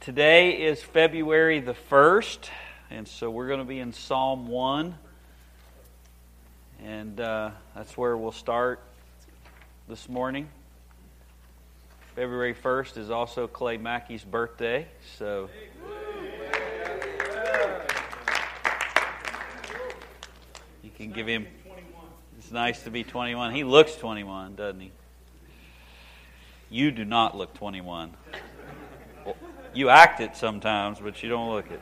Today is February the 1st, and so we're going to be in Psalm 1. And uh, that's where we'll start this morning. February 1st is also Clay Mackey's birthday, so. You can give him. It's nice to be 21. He looks 21, doesn't he? You do not look 21. You act it sometimes, but you don't look it.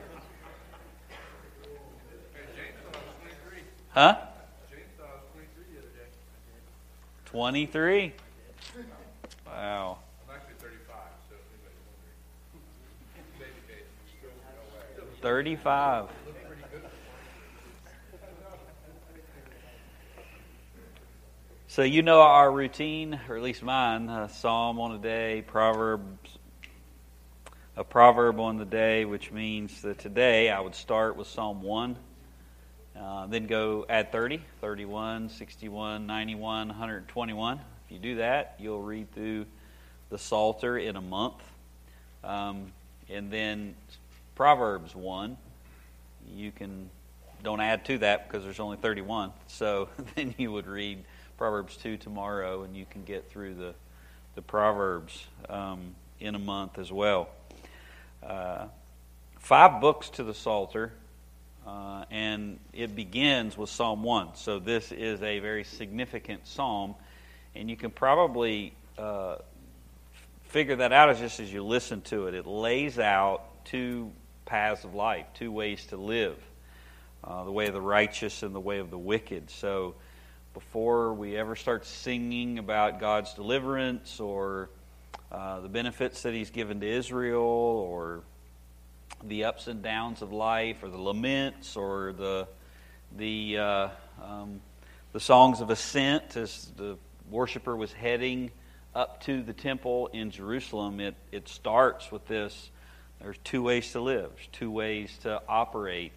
Huh? 23? Wow. 35. So, you know our routine, or at least mine psalm on a day, proverbs a proverb on the day, which means that today I would start with Psalm 1, uh, then go add 30, 31, 61, 91, 121. If you do that, you'll read through the Psalter in a month. Um, and then Proverbs 1, you can, don't add to that because there's only 31. So then you would read Proverbs 2 tomorrow and you can get through the, the Proverbs um, in a month as well uh, five books to the Psalter, uh, and it begins with Psalm 1. So this is a very significant psalm, and you can probably uh, figure that out just as you listen to it. It lays out two paths of life, two ways to live uh, the way of the righteous and the way of the wicked. So before we ever start singing about God's deliverance or uh, the benefits that he's given to Israel, or the ups and downs of life, or the laments, or the the uh, um, the songs of ascent as the worshiper was heading up to the temple in Jerusalem. It it starts with this. There's two ways to live. There's two ways to operate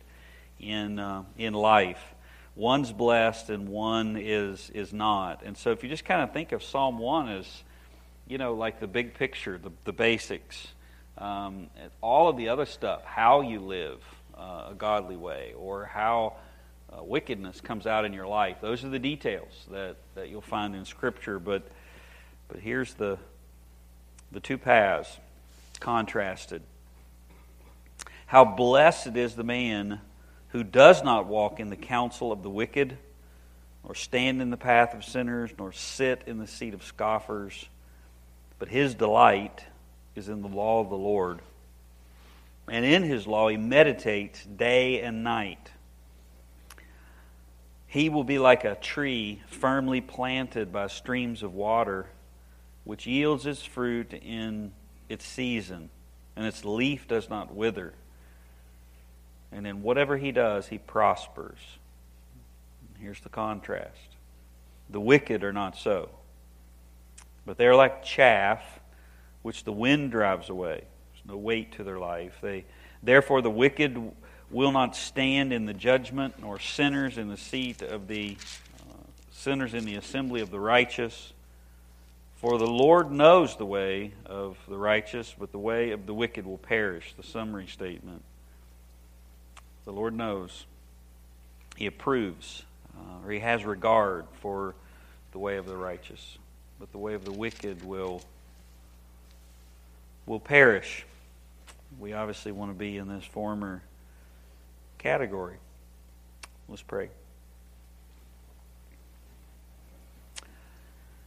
in uh, in life. One's blessed and one is is not. And so, if you just kind of think of Psalm one as you know, like the big picture, the, the basics, um, all of the other stuff, how you live uh, a godly way, or how uh, wickedness comes out in your life. Those are the details that, that you'll find in Scripture. But, but here's the, the two paths contrasted. How blessed is the man who does not walk in the counsel of the wicked, nor stand in the path of sinners, nor sit in the seat of scoffers but his delight is in the law of the Lord. And in his law he meditates day and night. He will be like a tree firmly planted by streams of water, which yields its fruit in its season, and its leaf does not wither. And in whatever he does, he prospers. Here's the contrast the wicked are not so. But they're like chaff which the wind drives away. There's no weight to their life. They, therefore, the wicked will not stand in the judgment, nor sinners in the seat of the uh, sinners in the assembly of the righteous. For the Lord knows the way of the righteous, but the way of the wicked will perish. The summary statement. The Lord knows. He approves, uh, or He has regard for the way of the righteous but the way of the wicked will will perish. We obviously want to be in this former category. Let's pray.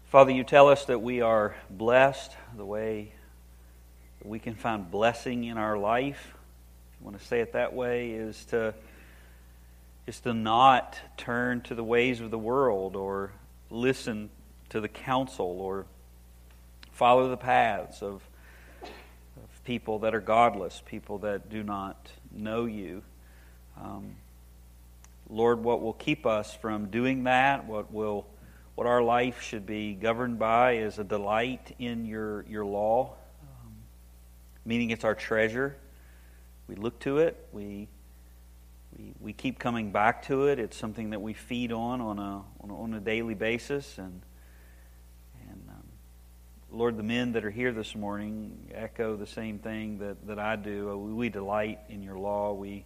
Father, you tell us that we are blessed the way we can find blessing in our life. I want to say it that way is to is to not turn to the ways of the world or listen to the counsel or follow the paths of, of people that are godless, people that do not know you. Um, Lord, what will keep us from doing that, what will what our life should be governed by is a delight in your, your law, um, meaning it's our treasure. We look to it, we, we, we keep coming back to it. It's something that we feed on on a, on a, on a daily basis. And Lord, the men that are here this morning echo the same thing that, that I do. Uh, we delight in your law. We,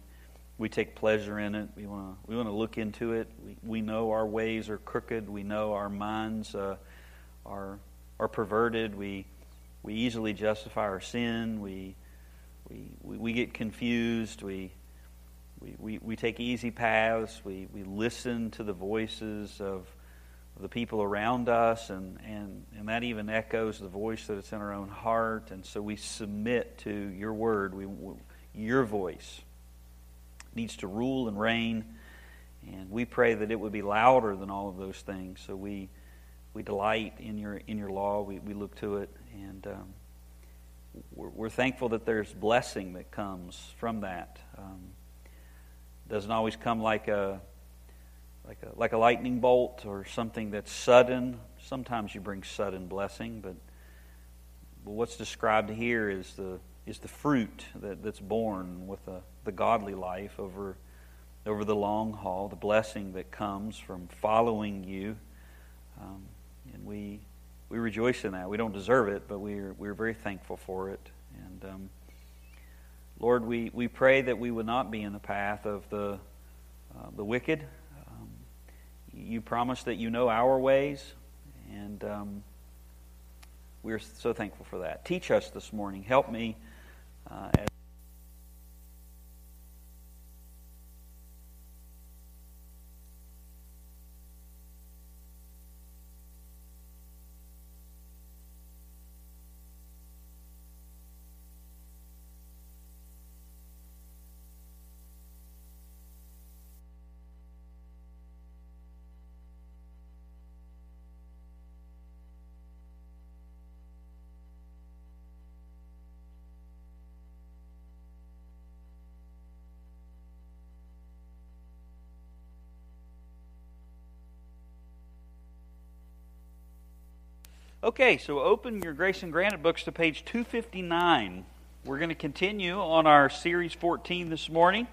we take pleasure in it. We want to we wanna look into it. We, we know our ways are crooked. We know our minds uh, are, are perverted. We, we easily justify our sin. We, we, we, we get confused. We, we, we, we take easy paths. We, we listen to the voices of the people around us, and, and, and that even echoes the voice that is in our own heart. And so we submit to your word. We, your voice needs to rule and reign. And we pray that it would be louder than all of those things. So we, we delight in your, in your law. We, we look to it. And um, we're, we're, thankful that there's blessing that comes from that. Um, doesn't always come like a like a, like a lightning bolt or something that's sudden. Sometimes you bring sudden blessing, but, but what's described here is the, is the fruit that, that's born with the, the godly life over, over the long haul, the blessing that comes from following you. Um, and we, we rejoice in that. We don't deserve it, but we're, we're very thankful for it. And um, Lord, we, we pray that we would not be in the path of the, uh, the wicked, you promise that you know our ways, and um, we're so thankful for that. Teach us this morning. Help me uh, Okay, so open your Grace and Granite books to page 259. We're going to continue on our Series 14 this morning,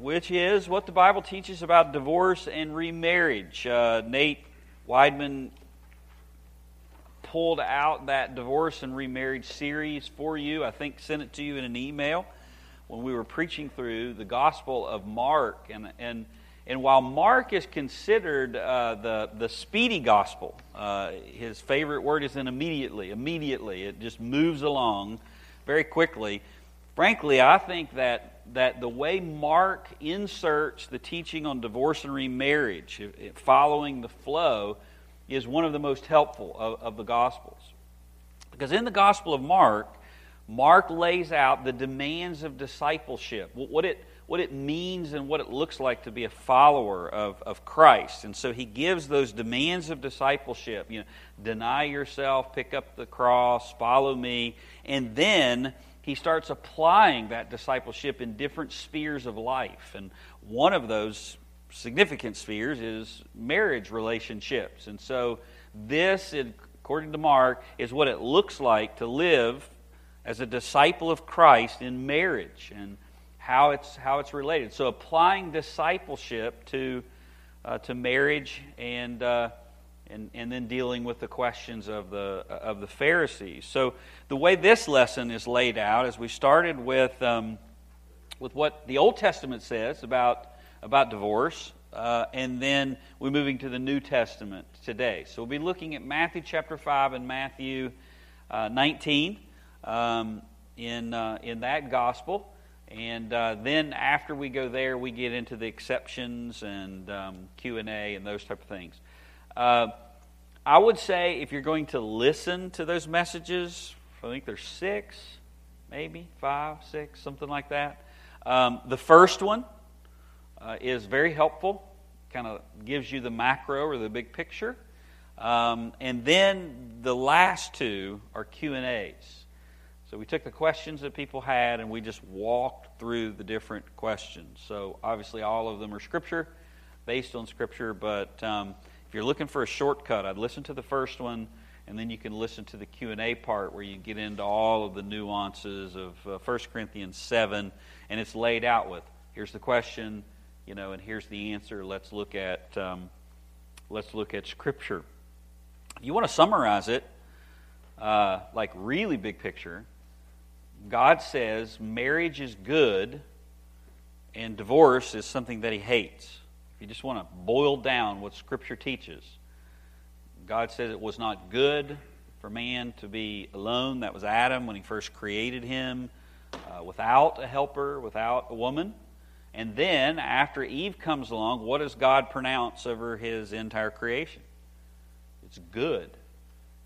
which is what the Bible teaches about divorce and remarriage. Uh, Nate Weidman pulled out that divorce and remarriage series for you. I think sent it to you in an email when we were preaching through the Gospel of Mark. And, and and while Mark is considered uh, the, the speedy gospel, uh, his favorite word is in immediately. Immediately. It just moves along very quickly. Frankly, I think that, that the way Mark inserts the teaching on divorce and remarriage, following the flow, is one of the most helpful of, of the Gospels. Because in the Gospel of Mark, Mark lays out the demands of discipleship, what it what it means and what it looks like to be a follower of, of Christ. And so he gives those demands of discipleship. You know, deny yourself, pick up the cross, follow me. And then he starts applying that discipleship in different spheres of life. And one of those significant spheres is marriage relationships. And so this, according to Mark, is what it looks like to live as a disciple of Christ in marriage. And how it's how it's related. So applying discipleship to uh, to marriage and uh, and and then dealing with the questions of the of the Pharisees. So the way this lesson is laid out is we started with um, with what the Old Testament says about about divorce. Uh, and then we're moving to the New Testament today. So we'll be looking at Matthew chapter 5 and Matthew uh, 19 um, in, uh, in that gospel. And uh, then after we go there, we get into the exceptions and um, Q and A and those type of things. Uh, I would say if you're going to listen to those messages, I think there's six, maybe five, six, something like that. Um, the first one uh, is very helpful, kind of gives you the macro or the big picture, um, and then the last two are Q and A's. So we took the questions that people had and we just walked through the different questions. So obviously, all of them are Scripture, based on Scripture, but um, if you're looking for a shortcut, I'd listen to the first one, and then you can listen to the Q&A part where you get into all of the nuances of uh, 1 Corinthians 7, and it's laid out with, here's the question, you know, and here's the answer. Let's look at, um, let's look at Scripture. If you want to summarize it, uh, like really big picture, God says marriage is good and divorce is something that He hates. If you just want to boil down what Scripture teaches, God says it was not good for man to be alone. That was Adam when He first created him, uh, without a helper, without a woman. And then, after Eve comes along, what does God pronounce over His entire creation? It's good.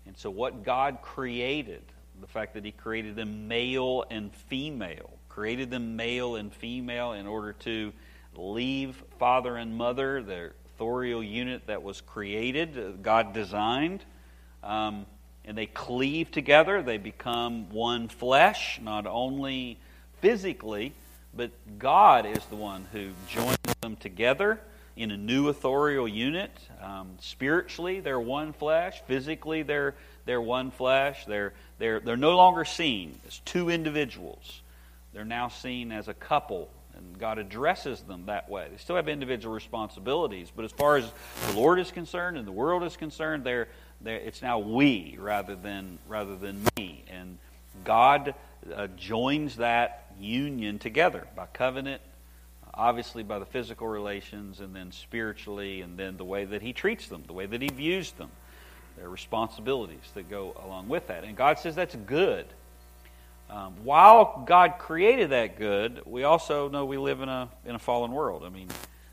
And so, what God created, the fact that He created them male and female, created them male and female in order to leave father and mother, the authorial unit that was created, uh, God designed. Um, and they cleave together, they become one flesh, not only physically, but God is the one who joins them together in a new authorial unit. Um, spiritually, they're one flesh. Physically, they're, they're one flesh. They're, they're, they're no longer seen as two individuals. They're now seen as a couple, and God addresses them that way. They still have individual responsibilities, but as far as the Lord is concerned and the world is concerned, they're, they're, it's now we rather than, rather than me. And God uh, joins that union together by covenant obviously by the physical relations, and then spiritually, and then the way that He treats them, the way that He views them, their responsibilities that go along with that. And God says that's good. Um, while God created that good, we also know we live in a, in a fallen world. I mean,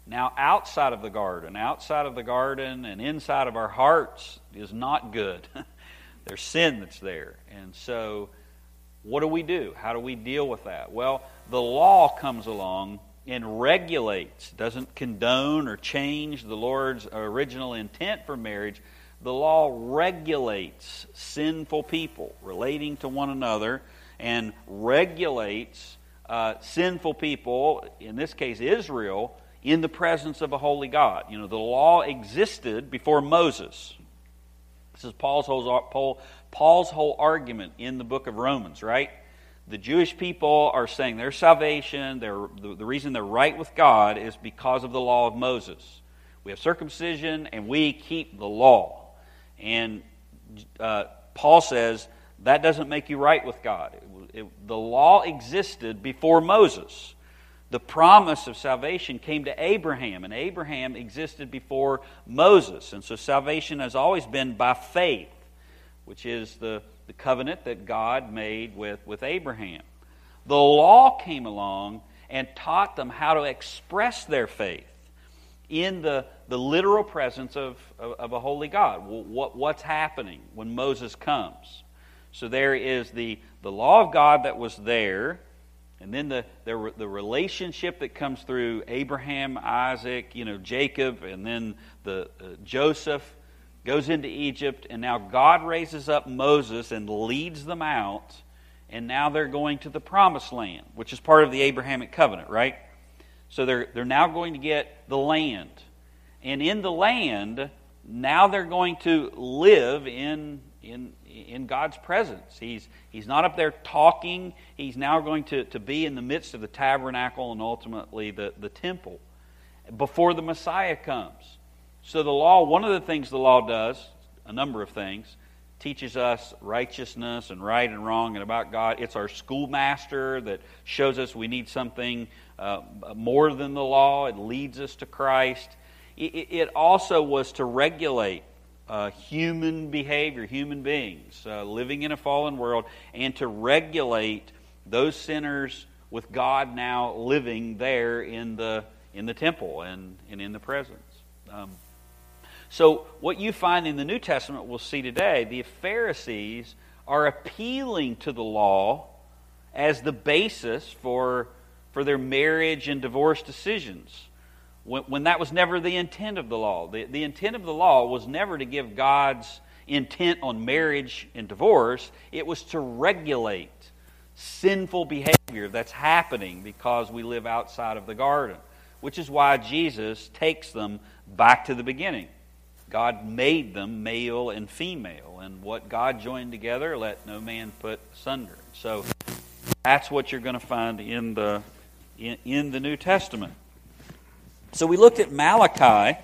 now outside of the garden, outside of the garden and inside of our hearts is not good. There's sin that's there. And so, what do we do? How do we deal with that? Well, the law comes along and regulates, doesn't condone or change the Lord's original intent for marriage. The law regulates sinful people relating to one another and regulates uh, sinful people, in this case Israel, in the presence of a holy God. You know, the law existed before Moses. This is Paul's whole, Paul's whole argument in the book of Romans, right? the Jewish people are saying their salvation, their, the, the reason they're right with God is because of the law of Moses. We have circumcision and we keep the law. And uh, Paul says that doesn't make you right with God. It, it, the law existed before Moses. The promise of salvation came to Abraham, and Abraham existed before Moses. And so salvation has always been by faith, which is the the covenant that God made with, with Abraham. The law came along and taught them how to express their faith in the, the literal presence of, of, of a holy God. What, what's happening when Moses comes? So there is the, the law of God that was there, and then the, the, the relationship that comes through Abraham, Isaac, you know, Jacob, and then the uh, Joseph goes into Egypt, and now God raises up Moses and leads them out, and now they're going to the promised land, which is part of the Abrahamic covenant, right? So they're, they're now going to get the land. And in the land, now they're going to live in, in, in God's presence. He's, he's not up there talking, he's now going to, to be in the midst of the tabernacle and ultimately the, the temple before the Messiah comes. So, the law, one of the things the law does, a number of things, teaches us righteousness and right and wrong and about God. It's our schoolmaster that shows us we need something uh, more than the law. It leads us to Christ. It, it also was to regulate uh, human behavior, human beings uh, living in a fallen world, and to regulate those sinners with God now living there in the in the temple and, and in the presence. Um, so, what you find in the New Testament, we'll see today, the Pharisees are appealing to the law as the basis for, for their marriage and divorce decisions. When, when that was never the intent of the law. The, the intent of the law was never to give God's intent on marriage and divorce, it was to regulate sinful behavior that's happening because we live outside of the garden, which is why Jesus takes them back to the beginning. God made them male and female, and what God joined together, let no man put asunder. So that's what you're going to find in the in, in the New Testament. So we looked at Malachi,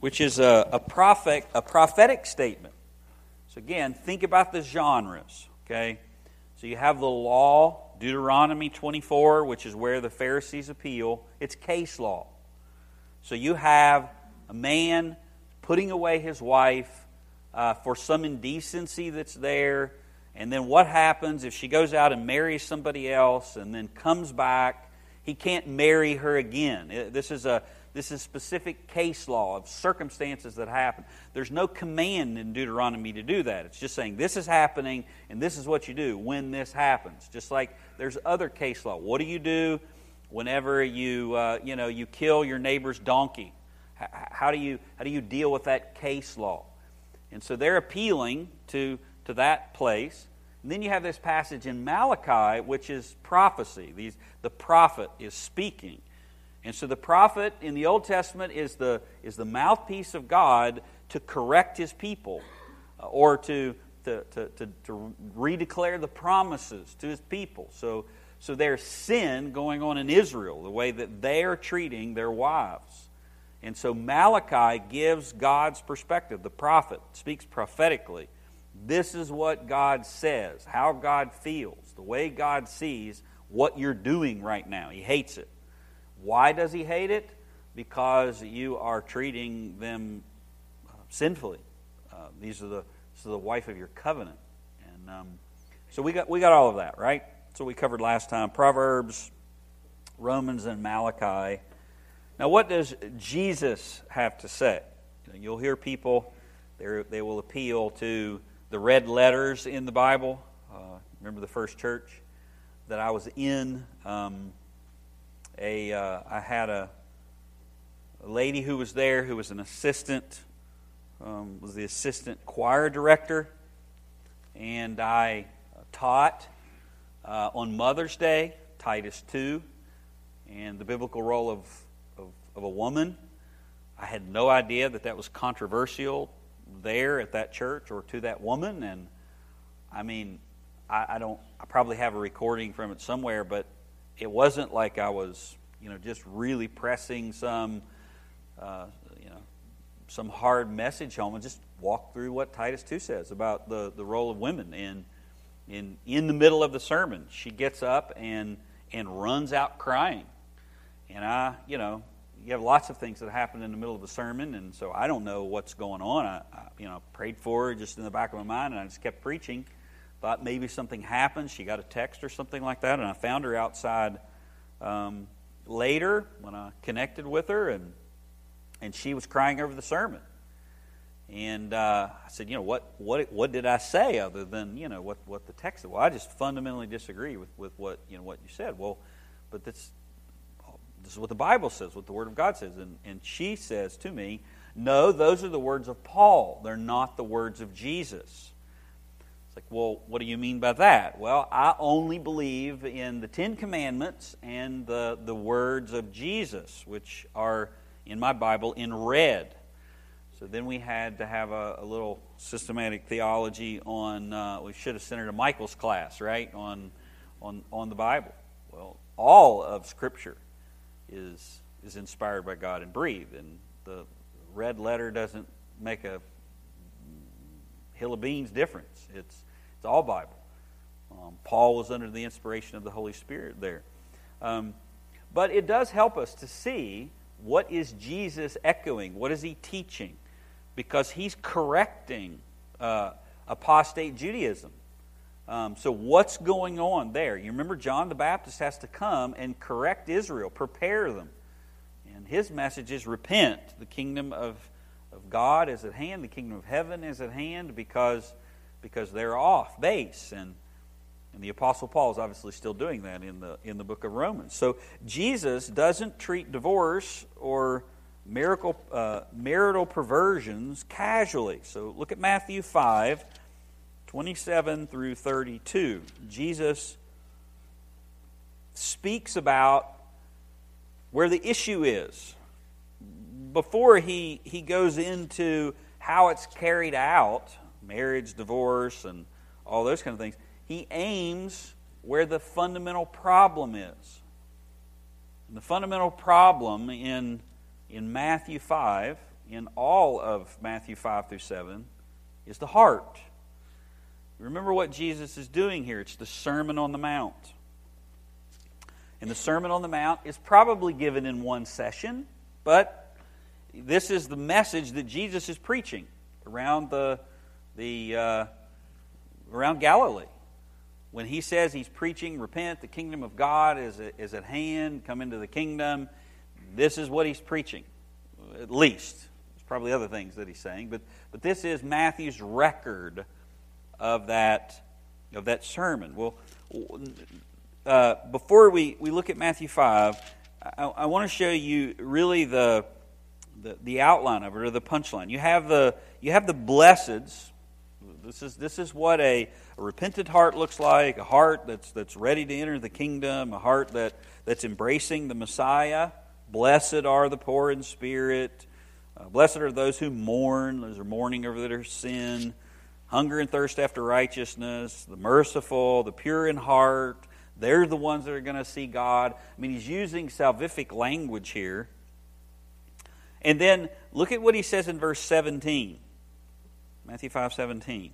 which is a, a, prophet, a prophetic statement. So, again, think about the genres, okay? So, you have the law, Deuteronomy 24, which is where the Pharisees appeal. It's case law. So, you have a man putting away his wife uh, for some indecency that's there. And then what happens if she goes out and marries somebody else and then comes back? He can't marry her again. This is a this is specific case law of circumstances that happen. There's no command in Deuteronomy to do that. It's just saying this is happening and this is what you do when this happens. Just like there's other case law. What do you do whenever you uh, you know you kill your neighbor's donkey? How do you how do you deal with that case law? And so they're appealing to to that place. And then you have this passage in Malachi, which is prophecy. These, the prophet is speaking. And so the prophet in the Old Testament is the, is the mouthpiece of God to correct his people uh, or to, to, to, to, to redeclare the promises to his people. So, so there's sin going on in Israel, the way that they are treating their wives. And so Malachi gives God's perspective. The prophet speaks prophetically. This is what God says, how God feels, the way God sees what you're doing right now. He hates it. Why does he hate it? Because you are treating them uh, sinfully. Uh, these are the this is the wife of your covenant, and um, so we got we got all of that right. So we covered last time Proverbs, Romans, and Malachi. Now, what does Jesus have to say? You'll hear people they will appeal to the red letters in the Bible. Uh, remember the first church that I was in. Um, a uh, I had a, a, lady who was there who was an assistant, um, was the assistant choir director, and I taught uh, on Mother's Day, Titus 2, and the biblical role of, of, of a woman. I had no idea that that was controversial there at that church or to that woman, and I mean, I, I don't. I probably have a recording from it somewhere, but it wasn't like I was, you know, just really pressing some, uh, you know, some hard message home and just walk through what Titus 2 says about the, the role of women. And in, in the middle of the sermon, she gets up and, and runs out crying. And I, you know, you have lots of things that happen in the middle of the sermon, and so I don't know what's going on. I you know, prayed for her just in the back of my mind, and I just kept preaching thought maybe something happened. She got a text or something like that, and I found her outside um, later when I connected with her, and and she was crying over the sermon. And uh, I said, you know, what, what, what did I say other than, you know, what, what the text said? Well, I just fundamentally disagree with, with what, you know, what you said. Well, but this, this is what the Bible says, what the Word of God says. And, and she says to me, no, those are the words of Paul. They're not the words of Jesus. It's like, well, what do you mean by that? Well, I only believe in the Ten Commandments and the, the words of Jesus, which are in my Bible in red. So then we had to have a, a little systematic theology on, uh, we should have sent her to Michael's class, right, on, on, on the Bible. Well, all of Scripture is, is inspired by God and breathed, and the red letter doesn't make a hill of beans difference. It's it's all Bible. Um, Paul was under the inspiration of the Holy Spirit there. Um, but it does help us to see what is Jesus echoing? What is he teaching? Because he's correcting uh, apostate Judaism. Um, so, what's going on there? You remember, John the Baptist has to come and correct Israel, prepare them. And his message is repent. The kingdom of, of God is at hand, the kingdom of heaven is at hand because because they're off base. And, and the Apostle Paul is obviously still doing that in the, in the book of Romans. So Jesus doesn't treat divorce or miracle, uh, marital perversions casually. So look at Matthew 5 27 through 32. Jesus speaks about where the issue is before he, he goes into how it's carried out marriage, divorce, and all those kind of things. He aims where the fundamental problem is. And the fundamental problem in, in Matthew 5 in all of Matthew 5 through 7 is the heart. Remember what Jesus is doing here. It's the Sermon on the Mount. And the Sermon on the Mount is probably given in one session, but this is the message that Jesus is preaching around the, the uh, around Galilee. When he says he's preaching, repent, the kingdom of God is, is at hand, come into the kingdom, this is what he's preaching, at least. There's probably other things that he's saying, but, but this is Matthew's record of that, of that sermon. Well, uh, before we, we look at Matthew 5, I, I want to show you really the, the, the outline of it or the punchline. You have the, you have the blesseds. This is, this is what a, a repentant heart looks like a heart that's, that's ready to enter the kingdom, a heart that, that's embracing the Messiah. Blessed are the poor in spirit. Uh, blessed are those who mourn, those are mourning over their sin. Hunger and thirst after righteousness, the merciful, the pure in heart. They're the ones that are going to see God. I mean, he's using salvific language here. And then look at what he says in verse 17. Matthew 5 17.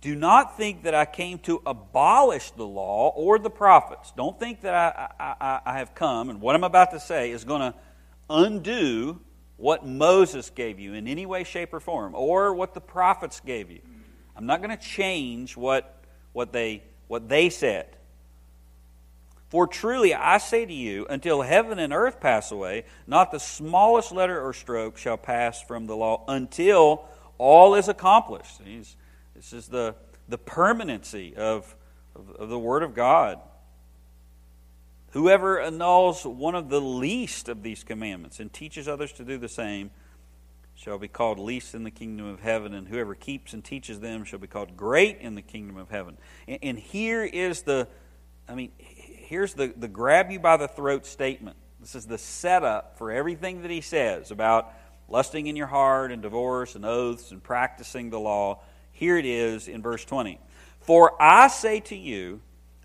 Do not think that I came to abolish the law or the prophets. Don't think that I, I, I have come, and what I'm about to say is going to undo what Moses gave you in any way, shape, or form, or what the prophets gave you. I'm not going to change what, what, they, what they said. For truly I say to you, until heaven and earth pass away, not the smallest letter or stroke shall pass from the law until all is accomplished. This is the, the permanency of, of, of the Word of God. Whoever annuls one of the least of these commandments and teaches others to do the same shall be called least in the kingdom of heaven, and whoever keeps and teaches them shall be called great in the kingdom of heaven. And, and here is the, I mean, here's the, the grab you by the throat statement. This is the setup for everything that he says about lusting in your heart and divorce and oaths and practicing the law. Here it is in verse 20. For I say to you,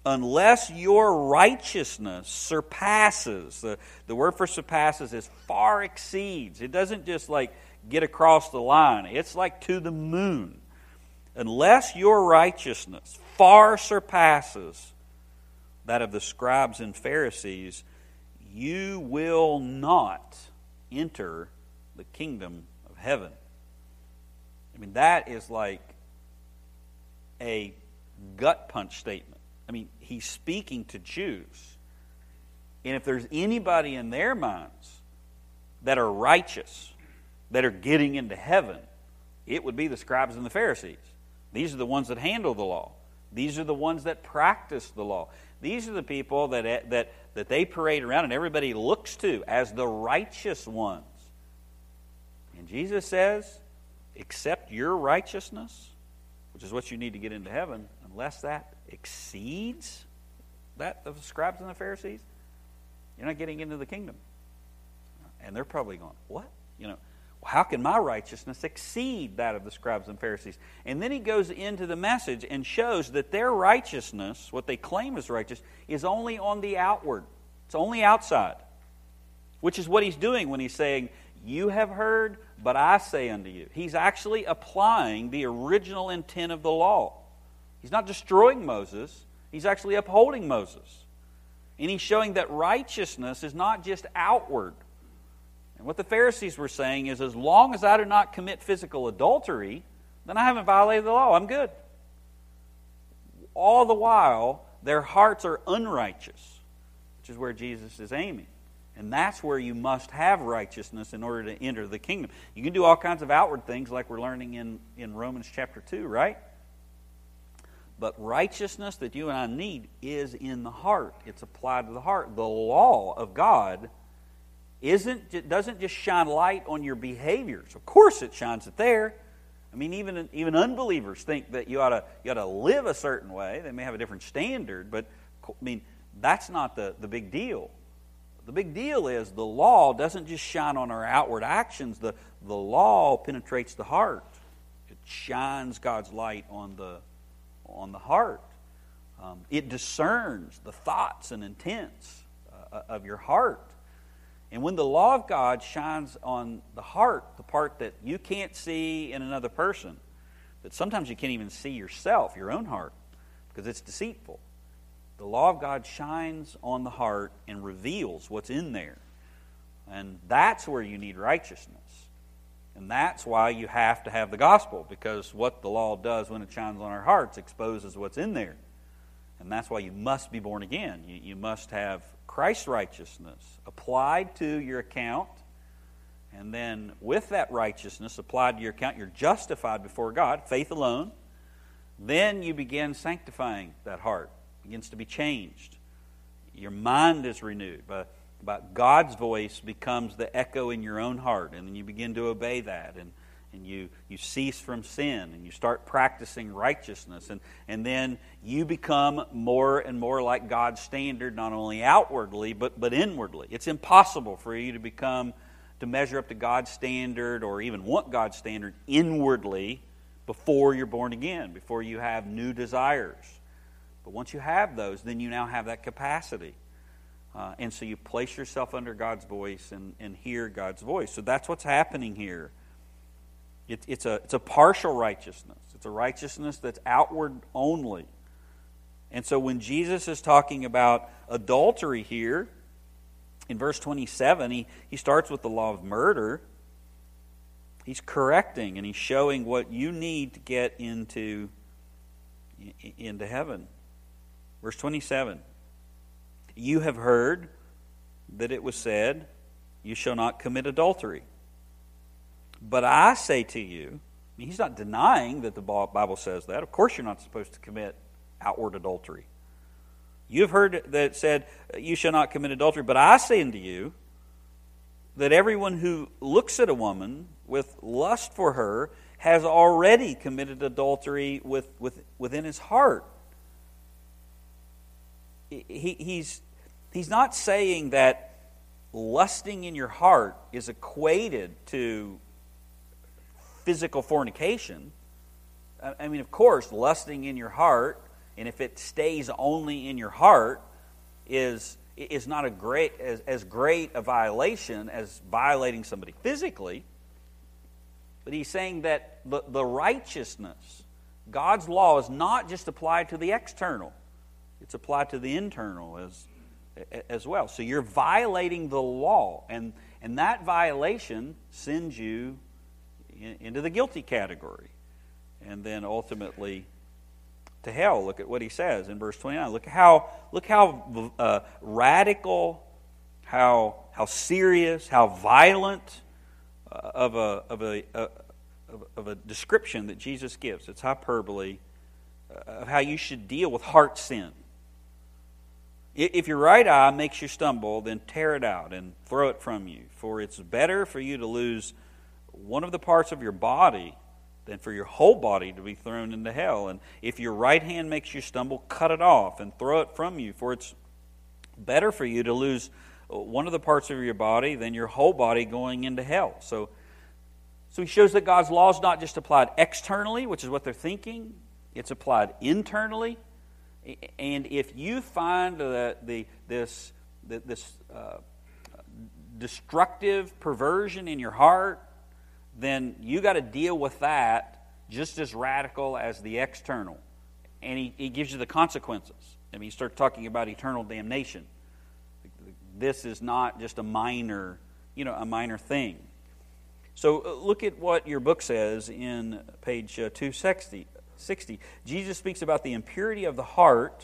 unless your righteousness surpasses, the, the word for surpasses is far exceeds. It doesn't just like get across the line, it's like to the moon. Unless your righteousness far surpasses that of the scribes and Pharisees, you will not enter the kingdom of heaven. I mean, that is like a gut punch statement. I mean, he's speaking to Jews. And if there's anybody in their minds that are righteous, that are getting into heaven, it would be the scribes and the Pharisees. These are the ones that handle the law. These are the ones that practice the law. These are the people that, eh, that, that they parade around and everybody looks to as the righteous ones. And Jesus says, accept your righteousness, which is what you need to get into heaven, unless that exceeds that of the scribes and the Pharisees, you're not getting into the kingdom. And they're probably going, What? You know, how can my righteousness exceed that of the scribes and Pharisees? And then he goes into the message and shows that their righteousness, what they claim is righteous, is only on the outward. It's only outside. Which is what he's doing when he's saying, You have heard, but I say unto you. He's actually applying the original intent of the law. He's not destroying Moses, he's actually upholding Moses. And he's showing that righteousness is not just outward. And what the Pharisees were saying is as long as I do not commit physical adultery, then I haven't violated the law. I'm good. All the while, their hearts are unrighteous, which is where Jesus is aiming. And that's where you must have righteousness in order to enter the kingdom. You can do all kinds of outward things like we're learning in, in Romans chapter 2, right? But righteousness that you and I need is in the heart. It's applied to the heart. The law of God isn't doesn't just shine light on your behaviors. Of course it shines it there. I mean, even even unbelievers think that you ought to you ought to live a certain way. They may have a different standard, but I mean that's not the, the big deal. The big deal is the law doesn't just shine on our outward actions. The the law penetrates the heart. It shines God's light on the on the heart. Um, it discerns the thoughts and intents uh, of your heart. And when the law of God shines on the heart, the part that you can't see in another person, that sometimes you can't even see yourself, your own heart, because it's deceitful. The law of God shines on the heart and reveals what's in there. And that's where you need righteousness. And that's why you have to have the gospel, because what the law does when it shines on our hearts exposes what's in there. And that's why you must be born again. You, you must have Christ's righteousness applied to your account. And then, with that righteousness applied to your account, you're justified before God, faith alone. Then you begin sanctifying that heart, it begins to be changed. Your mind is renewed. But, but God's voice becomes the echo in your own heart, and then you begin to obey that. And and you, you cease from sin and you start practicing righteousness. And, and then you become more and more like God's standard, not only outwardly, but, but inwardly. It's impossible for you to become, to measure up to God's standard or even want God's standard inwardly before you're born again, before you have new desires. But once you have those, then you now have that capacity. Uh, and so you place yourself under God's voice and, and hear God's voice. So that's what's happening here. It, it's, a, it's a partial righteousness, it's a righteousness that's outward only. And so when Jesus is talking about adultery here, in verse 27, he, he starts with the law of murder. He's correcting and he's showing what you need to get into, into heaven. Verse 27 You have heard that it was said, You shall not commit adultery. But I say to you, he's not denying that the Bible says that. Of course, you're not supposed to commit outward adultery. You've heard that it said, uh, You shall not commit adultery. But I say unto you that everyone who looks at a woman with lust for her has already committed adultery with, with, within his heart. He, he's, he's not saying that lusting in your heart is equated to physical fornication. I mean, of course, lusting in your heart, and if it stays only in your heart, is is not a great as, as great a violation as violating somebody physically. But he's saying that the, the righteousness, God's law, is not just applied to the external; it's applied to the internal as as well. So you're violating the law, and and that violation sends you into the guilty category. And then ultimately to hell. Look at what he says in verse 29. Look how, look how uh, radical, how, how serious, how violent uh, of, a, of, a, uh, of a description that Jesus gives. It's hyperbole uh, of how you should deal with heart sin. If your right eye makes you stumble, then tear it out and throw it from you. For it's better for you to lose one of the parts of your body than for your whole body to be thrown into hell. And if your right hand makes you stumble, cut it off and throw it from you, for it's better for you to lose one of the parts of your body than your whole body going into hell. So, so he shows that God's law is not just applied externally, which is what they're thinking, it's applied internally. And if you find that the, this, this uh, destructive perversion in your heart, then you got to deal with that just as radical as the external. And he, he gives you the consequences. I mean, he starts talking about eternal damnation. This is not just a minor, you know, a minor thing. So uh, look at what your book says in page uh, 260. 60. Jesus speaks about the impurity of the heart,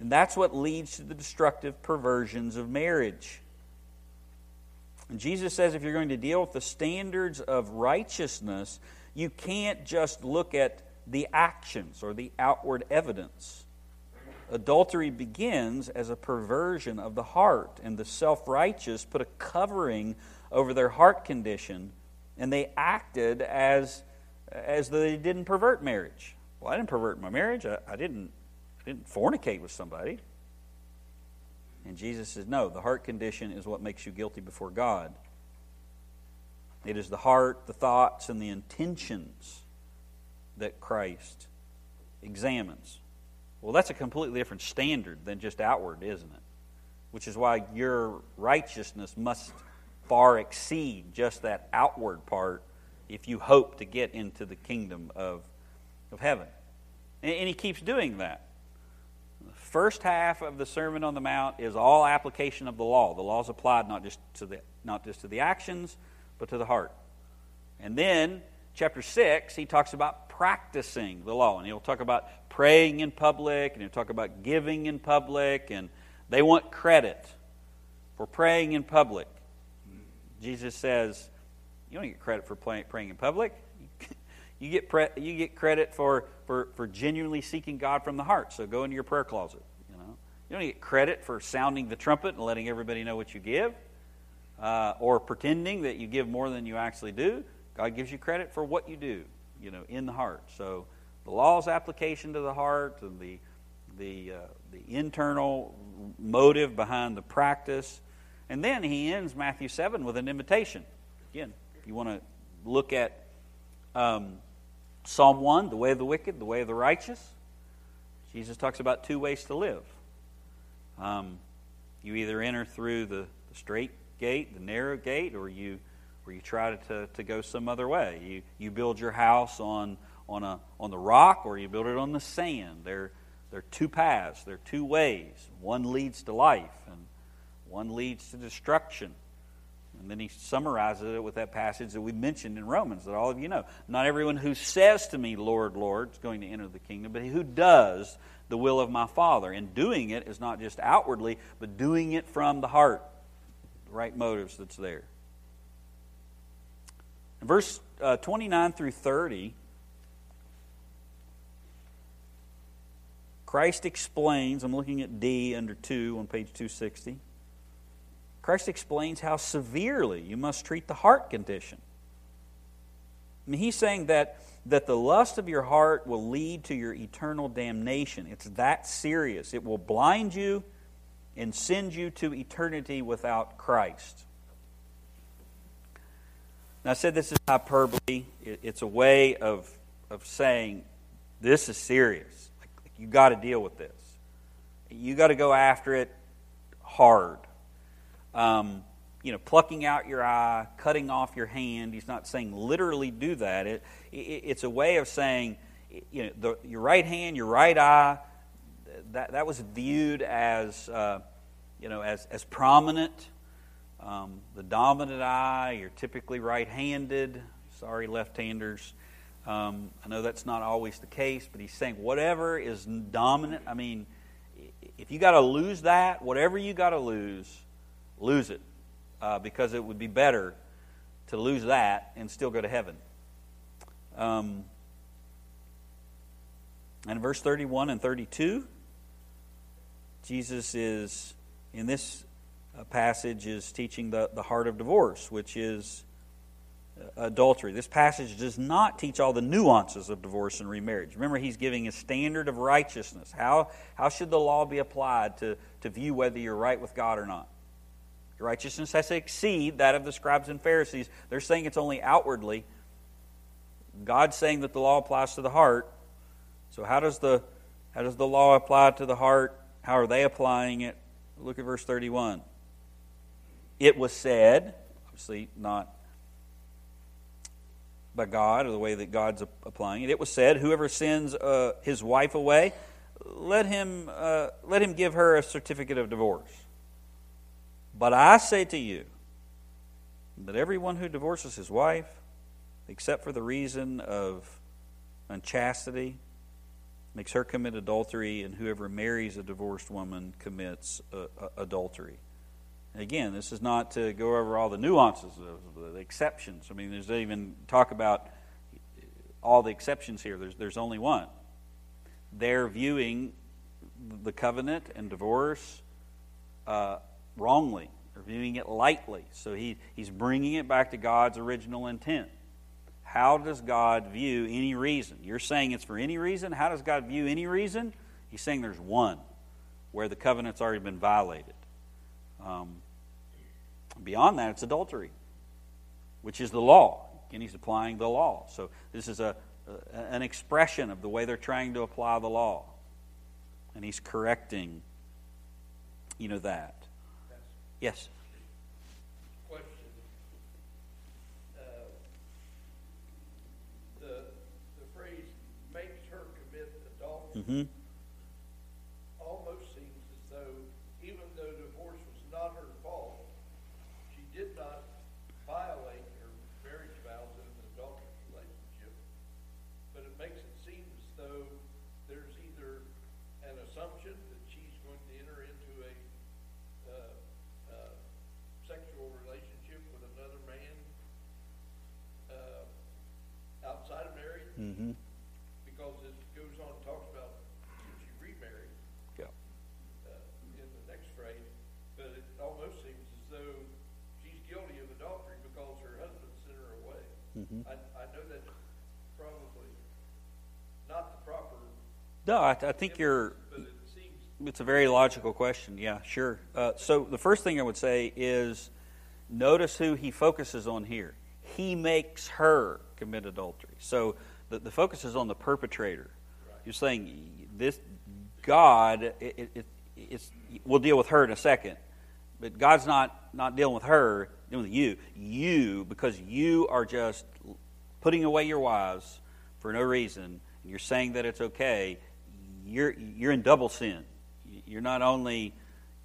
and that's what leads to the destructive perversions of marriage. And Jesus says if you're going to deal with the standards of righteousness, you can't just look at the actions or the outward evidence. Adultery begins as a perversion of the heart, and the self righteous put a covering over their heart condition, and they acted as, as though they didn't pervert marriage. Well, I didn't pervert my marriage, I, I, didn't, I didn't fornicate with somebody. And Jesus says, no, the heart condition is what makes you guilty before God. It is the heart, the thoughts, and the intentions that Christ examines. Well, that's a completely different standard than just outward, isn't it? which is why your righteousness must far exceed just that outward part if you hope to get into the kingdom of, of heaven. And, and he keeps doing that. First half of the Sermon on the Mount is all application of the law. The law is applied not just to the not just to the actions, but to the heart. And then chapter 6, he talks about practicing the law. And he'll talk about praying in public, and he'll talk about giving in public, and they want credit for praying in public. Jesus says, You don't get credit for praying in public. You get, pre- you get credit for, for, for genuinely seeking God from the heart. So go into your prayer closet. You, know? you don't get credit for sounding the trumpet and letting everybody know what you give uh, or pretending that you give more than you actually do. God gives you credit for what you do, you know, in the heart. So the law's application to the heart and the the uh, the internal motive behind the practice, and then he ends Matthew seven with an invitation. Again, if you want to look at um, Psalm one, the way of the wicked, the way of the righteous, Jesus talks about two ways to live. Um, you either enter through the, the straight gate, the narrow gate, or you or you try to, to go some other way. You, you build your house on, on, a, on the rock or you build it on the sand. There, there are two paths, there are two ways. One leads to life and one leads to destruction. And then he summarizes it with that passage that we mentioned in Romans that all of you know. Not everyone who says to me, Lord, Lord, is going to enter the kingdom, but who does the will of my Father. And doing it is not just outwardly, but doing it from the heart the right motives that's there. In verse uh, 29 through 30, Christ explains, I'm looking at D under 2 on page 260. Christ explains how severely you must treat the heart condition. I mean, he's saying that, that the lust of your heart will lead to your eternal damnation. It's that serious. It will blind you and send you to eternity without Christ. Now, I said this is hyperbole. It's a way of, of saying this is serious. Like, you got to deal with this. You got to go after it hard. Um, you know, plucking out your eye, cutting off your hand. He's not saying literally do that. It, it it's a way of saying, you know, the, your right hand, your right eye, that, that was viewed as, uh, you know, as, as prominent. Um, the dominant eye, you're typically right handed. Sorry, left handers. Um, I know that's not always the case, but he's saying whatever is dominant. I mean, if you got to lose that, whatever you got to lose, lose it. Uh, because it would be better to lose that and still go to heaven. Um, and verse 31 and 32, Jesus is, in this uh, passage, is teaching the, the heart of divorce, which is uh, adultery. This passage does not teach all the nuances of divorce and remarriage. Remember, he's giving a standard of righteousness. How, how should the law be applied to, to view whether you're right with God or not? Your righteousness has to exceed that of the scribes and Pharisees. They're saying it's only outwardly. God's saying that the law applies to the heart. So how does the how does the law apply to the heart? How are they applying it? Look at verse 31. It was said, obviously not by God or the way that God's applying it. It was said, whoever sends uh, his wife away, let him uh, let him give her a certificate of divorce. But I say to you that everyone who divorces his wife, except for the reason of unchastity, makes her commit adultery, and whoever marries a divorced woman commits uh, uh, adultery. Again, this is not to go over all the nuances of the exceptions. I mean, there's even talk about all the exceptions here. There's, there's only one. They're viewing the covenant and divorce uh, wrongly. They're viewing it lightly. So he, he's bringing it back to God's original intent. How does God view any reason? You're saying it's for any reason. How does God view any reason? He's saying there's one where the covenant's already been violated. Um, beyond that, it's adultery, which is the law. And he's applying the law. So this is a, a, an expression of the way they're trying to apply the law. And he's correcting, you know, that. Yes. Question. Uh, the, the phrase makes her commit adultery Mm-hmm. almost seems as though, even though divorce was not her fault, she did not violate her marriage vows in an adulterous relationship. But it makes it seem as though there's either an assumption that she's going to enter into a, uh, uh, sexual relationship with another man, uh, outside of marriage, Mm-hmm. because it goes on, and talks about should she remarry, Yeah. uh, in the next phrase, but it almost seems as though she's guilty of adultery because her husband sent her away. Mm-hmm. I, I know that's probably not the proper. No, I, I think you're. It seems, It's a very logical question. Yeah, sure. Uh, so the first thing I would say is notice who he focuses on here. He makes her commit adultery. So the, the focus is on the perpetrator. You're saying this God, it, it, it, it's, we'll deal with her in a second, but God's not, not dealing with her, dealing with you. You, because you are just putting away your wives for no reason, and you're saying that it's okay, you're, you're in double sin. You're not only,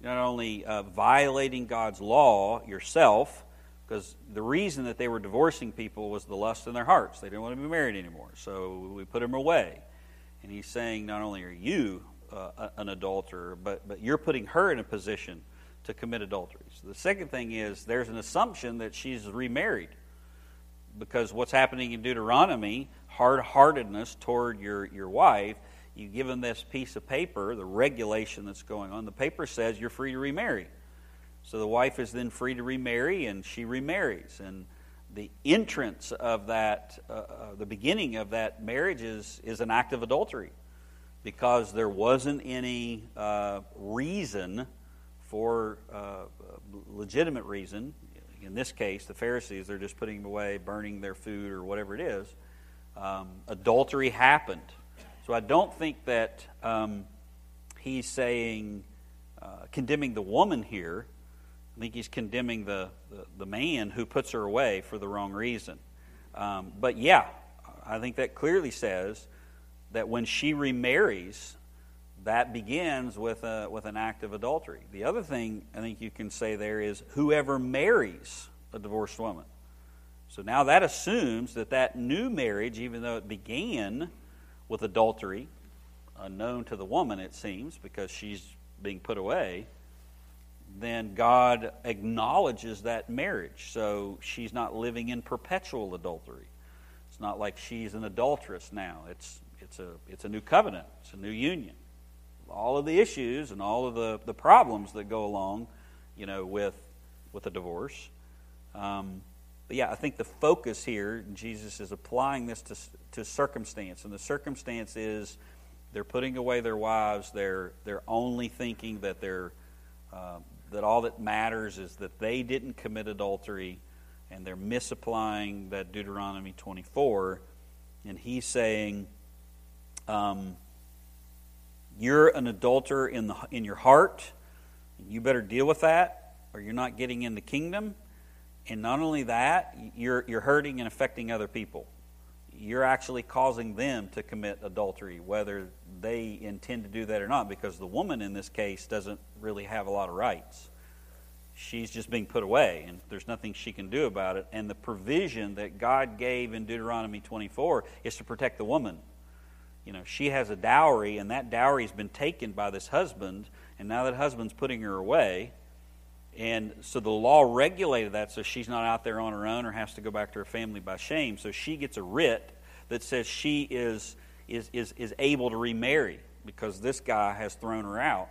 not only uh, violating God's law yourself, because the reason that they were divorcing people was the lust in their hearts. They didn't want to be married anymore, so we put them away. And he's saying, not only are you uh, an adulterer, but, but you're putting her in a position to commit adultery. So the second thing is there's an assumption that she's remarried because what's happening in Deuteronomy, hard heartedness toward your, your wife, you give them this piece of paper, the regulation that's going on. The paper says you're free to remarry. So the wife is then free to remarry, and she remarries. And the entrance of that, uh, uh, the beginning of that marriage is, is an act of adultery because there wasn't any uh, reason for uh, legitimate reason. In this case, the Pharisees, they're just putting them away, burning their food, or whatever it is. Um, adultery happened. So I don't think that um, he's saying, uh, condemning the woman here. I think he's condemning the, the, the, man who puts her away for the wrong reason. Um, but yeah, I think that clearly says that when she remarries, that begins with, a, with an act of adultery. The other thing I think you can say there is whoever marries a divorced woman. So now that assumes that that new marriage, even though it began with adultery, unknown to the woman, it seems, because she's being put away, then God acknowledges that marriage. So she's not living in perpetual adultery. It's not like she's an adulteress now. It's, it's, a, it's a new covenant, it's a new union. All of the issues and all of the, the problems that go along, you know, with, with a divorce. Um, but yeah, I think the focus here, Jesus is applying this to, to circumstance. And the circumstance is they're putting away their wives. They're, they're only thinking that they're, uh, that all that matters is that they didn't commit adultery, and they're misapplying that Deuteronomy 24. And he's saying, um, "You're an adulterer in the in your heart. You better deal with that, or you're not getting in the kingdom." And not only that, you're you're hurting and affecting other people. You're actually causing them to commit adultery, whether they intend to do that or not, because the woman in this case doesn't really have a lot of rights. She's just being put away, and there's nothing she can do about it. And the provision that God gave in Deuteronomy 24 is to protect the woman. You know, she has a dowry, and that dowry has been taken by this husband, and now that husband's putting her away. And so the law regulated that so she's not out there on her own or has to go back to her family by shame. So she gets a writ that says she is, is, is, is able to remarry because this guy has thrown her out.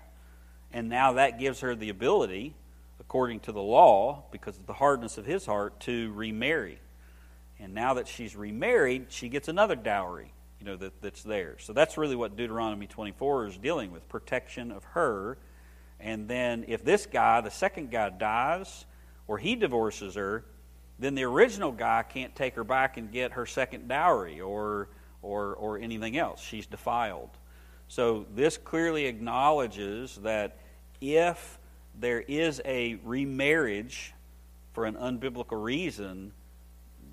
And now that gives her the ability, according to the law, because of the hardness of his heart, to remarry. And now that she's remarried, she gets another dowry, you know, that, that's there. So that's really what Deuteronomy 24 is dealing with protection of her. And then if this guy, the second guy, dies or he divorces her, then the original guy can't take her back and get her second dowry or, or, or anything else. She's defiled. So this clearly acknowledges that if there is a remarriage for an unbiblical reason,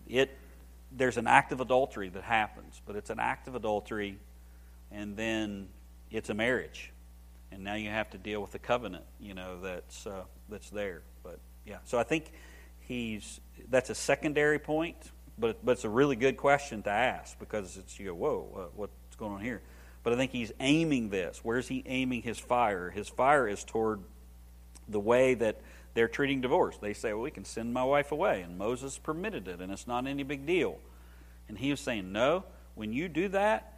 it there's an act of adultery that happens, but it's an act of adultery, and then it's a marriage, and now you have to deal with the covenant, you know, that's uh, that's there. But yeah, so I think he's that's a secondary point, but but it's a really good question to ask because it's you go, whoa, what's going on here? But I think he's aiming this. Where's he aiming his fire? His fire is toward the way that they're treating divorce. They say, well, we can send my wife away, and Moses permitted it, and it's not any big deal. And he was saying, no, when you do that,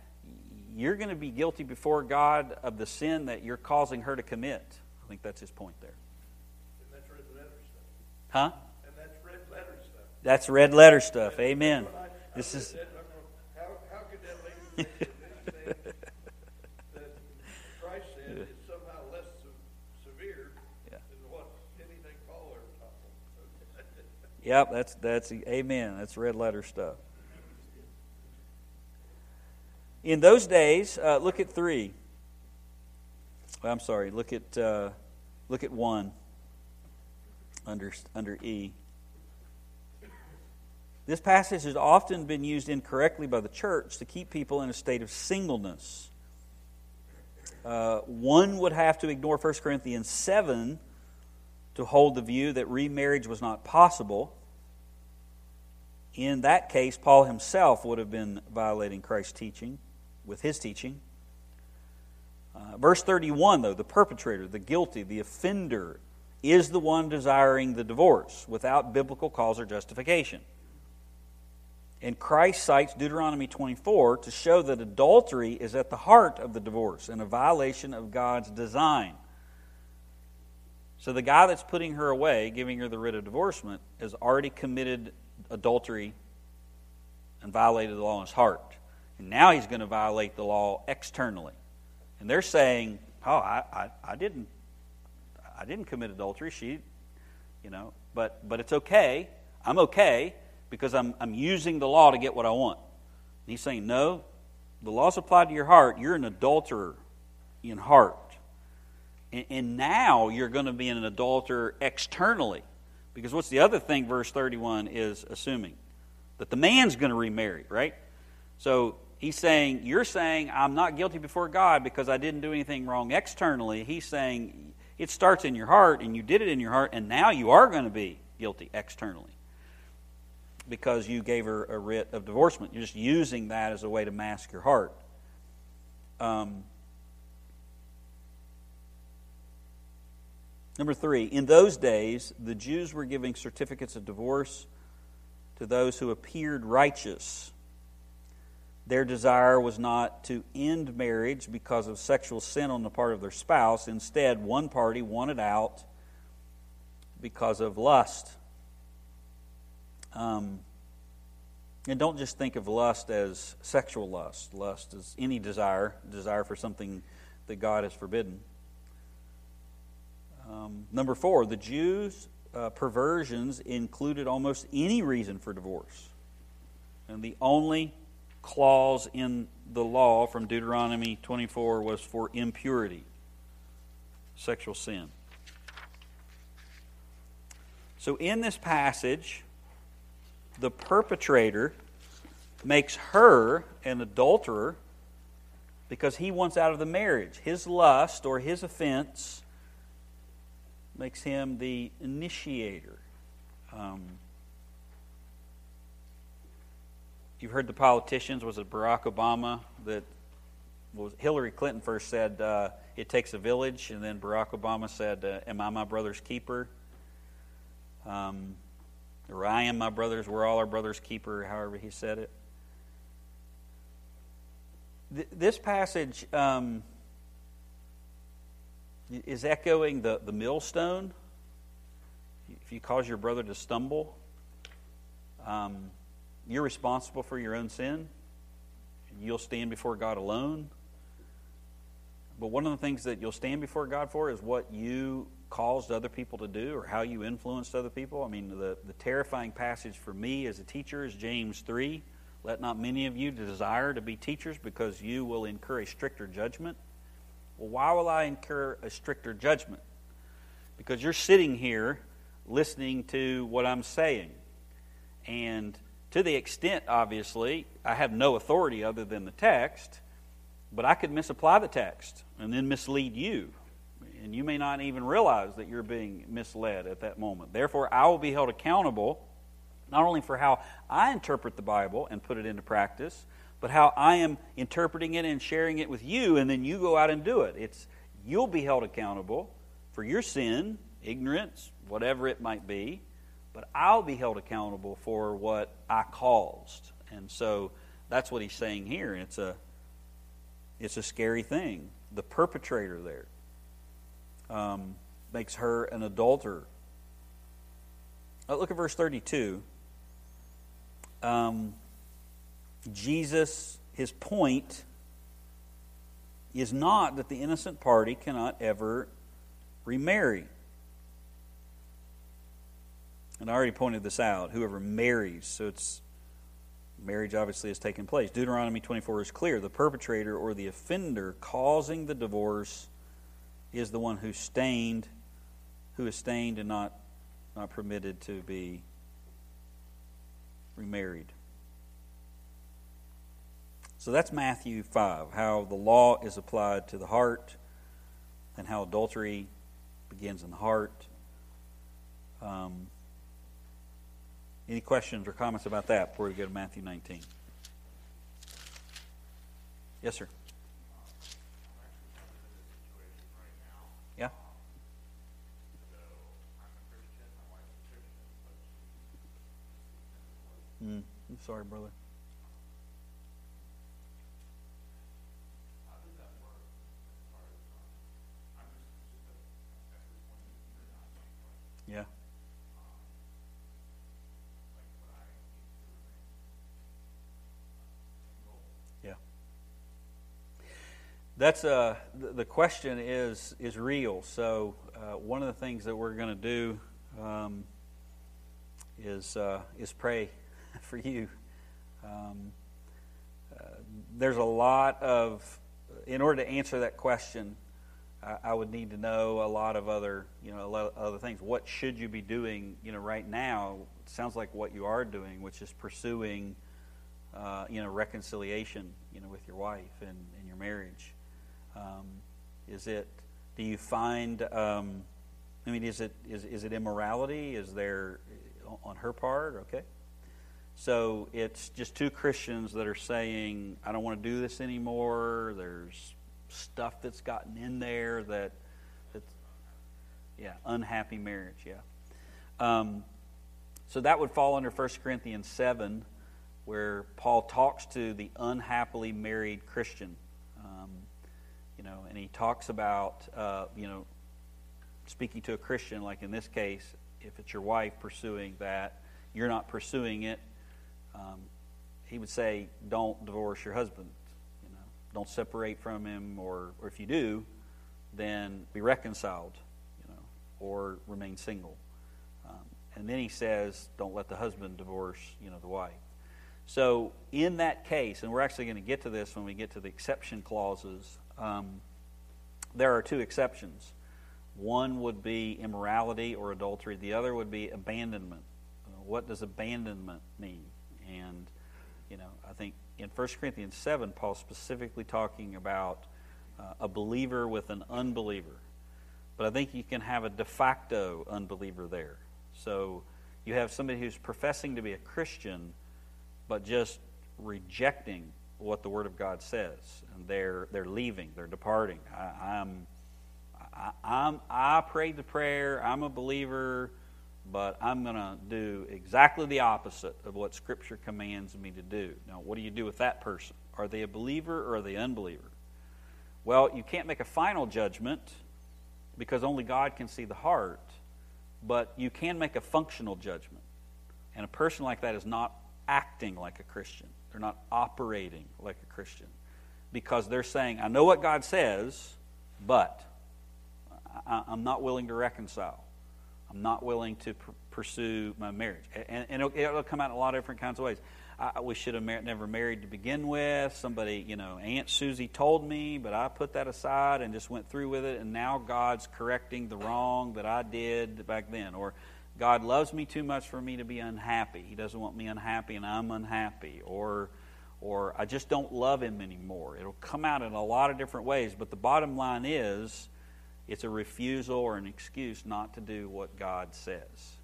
you're going to be guilty before God of the sin that you're causing her to commit. I think that's his point there. And that's red letter stuff. Huh? And that's red letter stuff. That's red letter stuff. Amen. I- I This is that, how, how could that lady that Christ said is somehow less se- severe Yeah. than what anything Paul ever taught? Yep, that's that's amen. That's red letter stuff. In those days, uh, look at three. I'm sorry. Look at uh, look at one under under E. This passage has often been used incorrectly by the church to keep people in a state of singleness. Uh, one would have to ignore 1 Corinthians 7 to hold the view that remarriage was not possible. In that case, Paul himself would have been violating Christ's teaching with his teaching. Uh, verse 31, though, the perpetrator, the guilty, the offender, is the one desiring the divorce without biblical cause or justification. And Christ cites Deuteronomy 24 to show that adultery is at the heart of the divorce and a violation of God's design. So the guy that's putting her away, giving her the writ of divorcement, has already committed adultery and violated the law in his heart. And now he's going to violate the law externally. And they're saying, "Oh, I, I, I didn't, I didn't commit adultery. She, you know, but but it's okay. I'm okay because I'm I'm using the law to get what I want." And he's saying, "No, the law's applied to your heart. You're an adulterer in heart." And, and now you're going to be an adulterer externally. Because what's the other thing verse 31 is assuming? That the man's going to remarry, right? So he's saying, You're saying I'm not guilty before God because I didn't do anything wrong externally. He's saying it starts in your heart and you did it in your heart, and now you are going to be guilty externally because you gave her a writ of divorcement. You're just using that as a way to mask your heart. Um, Number three, in those days, the Jews were giving certificates of divorce to those who appeared righteous. Their desire was not to end marriage because of sexual sin on the part of their spouse. Instead, one party wanted out because of lust. Um, and don't just think of lust as sexual lust. Lust is any desire, desire for something that God has forbidden. Um, number four, the Jews' uh, perversions included almost any reason for divorce. And the only clause in the law from Deuteronomy 24 was for impurity, sexual sin. So in this passage, the perpetrator makes her an adulterer because he wants out of the marriage. His lust or his offense makes him the initiator. Um, you've heard the politicians, was it Barack Obama that was Hillary Clinton first said uh, it takes a village, and then Barack Obama said, uh, "Am I my brother's keeper?" Um, or I am my brother's. We're all our brother's keeper. However he said it. Th- this passage. Um, is echoing the, the millstone. If you cause your brother to stumble, um, you're responsible for your own sin. You'll stand before God alone. But one of the things that you'll stand before God for is what you caused other people to do or how you influenced other people. I mean, the, the terrifying passage for me as a teacher is James 3. Let not many of you desire to be teachers because you will incur a stricter judgment. Well, why will I incur a stricter judgment? because you're sitting here listening to what I'm saying. And to the extent, obviously, I have no authority other than the text, but I could misapply the text and then mislead you. And you may not even realize that you're being misled at that moment. Therefore, I will be held accountable not only for how I interpret the Bible and put it into practice, but how I am interpreting it and sharing it with you, and then you go out and do it. It's you'll be held accountable for your sin, ignorance, whatever it might be, but I'll be held accountable for what I caused. And so that's what he's saying here. It's a it's a scary thing. The perpetrator there um, makes her an adulterer. Uh, look at verse 32. Um, Jesus, his point is not that the innocent party cannot ever remarry. And I already pointed this out. Whoever marries, so it's marriage obviously has taken place. Deuteronomy 24 is clear. The perpetrator or the offender causing the divorce is the one who stained, who is stained and not, not permitted to be remarried. So that's Matthew 5, how the law is applied to the heart and how adultery begins in the heart. Um, any questions or comments about that before we go to Matthew 19? Yes, sir. Yeah? Mm, I'm sorry, brother. Yeah. Yeah. That's uh, the question is is real. So uh, one of the things that we're going to do um, is uh, is pray for you. Um, uh, there's a lot of in order to answer that question I, I would need to know a lot of other, you know, a other things. What should you be doing, you know, right now? Sounds like what you are doing, which is pursuing, uh, you know, reconciliation, you know, with your wife and, and your marriage. Um, is it? Do you find? Um, I mean, is it is is it immorality? Is there on her part? Okay. So it's just two Christians that are saying, I don't want to do this anymore. There's stuff that's gotten in there that, that's, yeah, unhappy marriage, yeah. Um, so that would fall under 1 Corinthians 7, where Paul talks to the unhappily married Christian. Know, and he talks about, uh, you know, speaking to a Christian, like in this case, if it's your wife pursuing that, you're not pursuing it. Um, he would say, don't divorce your husband You know, don't separate from him, or, or if you do, then be reconciled, you know, or remain single. Um, and then he says, don't let the husband divorce, you know, the wife. So in that case, and we're actually going to get to this when we get to the exception clauses, um, there are two exceptions. One would be immorality or adultery. The other would be abandonment. What does abandonment mean? And you know, I think in 1 Corinthians 7, Paul's specifically talking about uh, a believer with an unbeliever. But I think you can have a de facto unbeliever there. So you have somebody who's professing to be a Christian, but just rejecting what the Word of God says. And they're, they're leaving, they're departing. I, I'm, I, I'm, I prayed the prayer, I'm a believer but I'm going to do exactly the opposite of what Scripture commands me to do. Now, what do you do with that person? Are they a believer or are they unbeliever? Well, you can't make a final judgment because only God can see the heart, but you can make a functional judgment. And a person like that is not acting like a Christian, they're not operating like a Christian because they're saying, I know what God says, but I'm not willing to reconcile. I'm not willing to pr- pursue my marriage. And, and it'll, it'll, come out in a lot of different kinds of ways. I, we should have mar- never married to begin with. Somebody, you know, Aunt Susie told me, but I put that aside and just went through with it. And now God's correcting the wrong that I did back then. Or God loves me too much for me to be unhappy. He doesn't want me unhappy, and I'm unhappy. Or, or I just don't love Him anymore. It'll come out in a lot of different ways. But the bottom line is, it's a refusal or an excuse not to do what God says.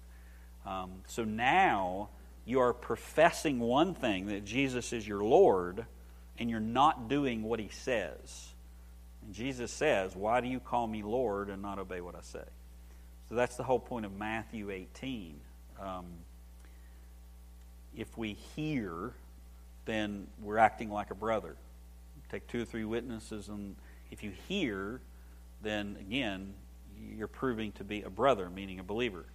Um, so now you are professing one thing that Jesus is your Lord, and you're not doing what he says. And Jesus says, Why do you call me Lord and not obey what I say? So that's the whole point of Matthew 18. Um, if we hear, then we're acting like a brother. Take two or three witnesses, and if you hear, then again, you're proving to be a brother, meaning a believer.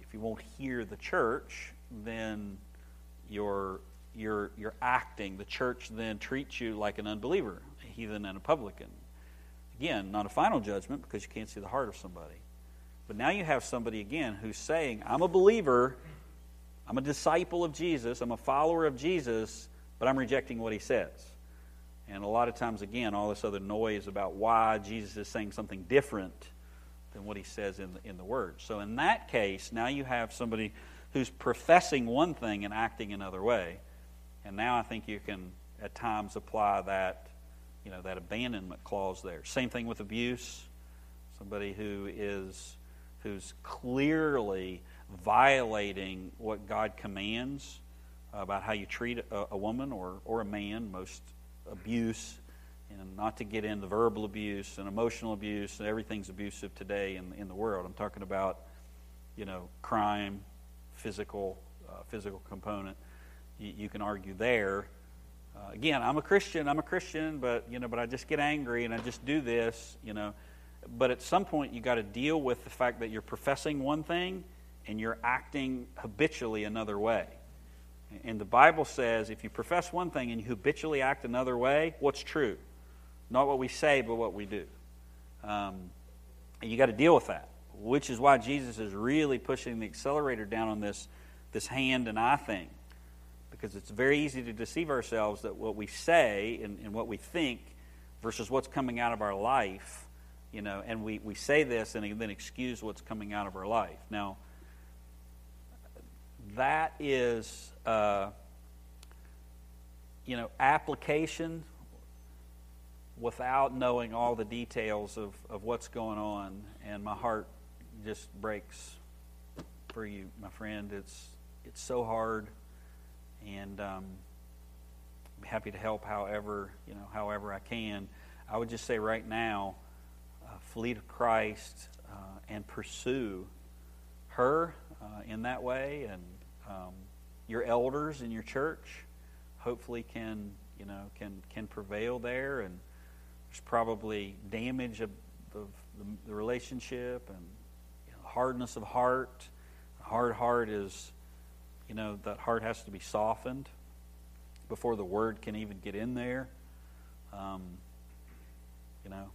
If you won't hear the church, then you're you're you're acting. The church then treats you like an unbeliever, a heathen and a publican. Again, not a final judgment because you can't see the heart of somebody. But now you have somebody again who's saying, I'm a believer, I'm a disciple of Jesus, I'm a follower of Jesus, but I'm rejecting what he says. And a lot of times, again, all this other noise about why Jesus is saying something different than what he says in the, in the Word. So, in that case, now you have somebody who's professing one thing and acting another way. And now I think you can at times apply that, you know, that abandonment clause there. Same thing with abuse. Somebody who is who's clearly violating what God commands about how you treat a, a woman or, or a man, most abuse, and not to get into verbal abuse and emotional abuse, and everything's abusive today in, in the world. I'm talking about, you know, crime, physical uh, physical component. You, you, can argue there. Uh, again, I'm a Christian. I'm a Christian, but you know, but I just get angry and I just do this. You know, but at some point you got to deal with the fact that you're professing one thing and you're acting habitually another way. And the Bible says if you profess one thing and you habitually act another way, what's true? Not what we say, but what we do. Um, and you got to deal with that which is why Jesus is really pushing the accelerator down on this, this hand and eye thing. Because it's very easy to deceive ourselves that what we say and, and what we think versus what's coming out of our life, you know, and we, we say this and then excuse what's coming out of our life. Now, that is, uh, you know, application without knowing all the details of, of what's going on. And my heart just breaks for you, my friend. It's it's so hard, and um, I'm happy to help however you know however I can. I would just say right now, flee to Christ uh, and pursue her uh, in that way, and um, your elders in your church hopefully can you know can can prevail there, and there's probably damage of, the, the relationship and hardness of heart. A hard heart is, you know, that heart has to be softened before the word can even get in there. Um, you know,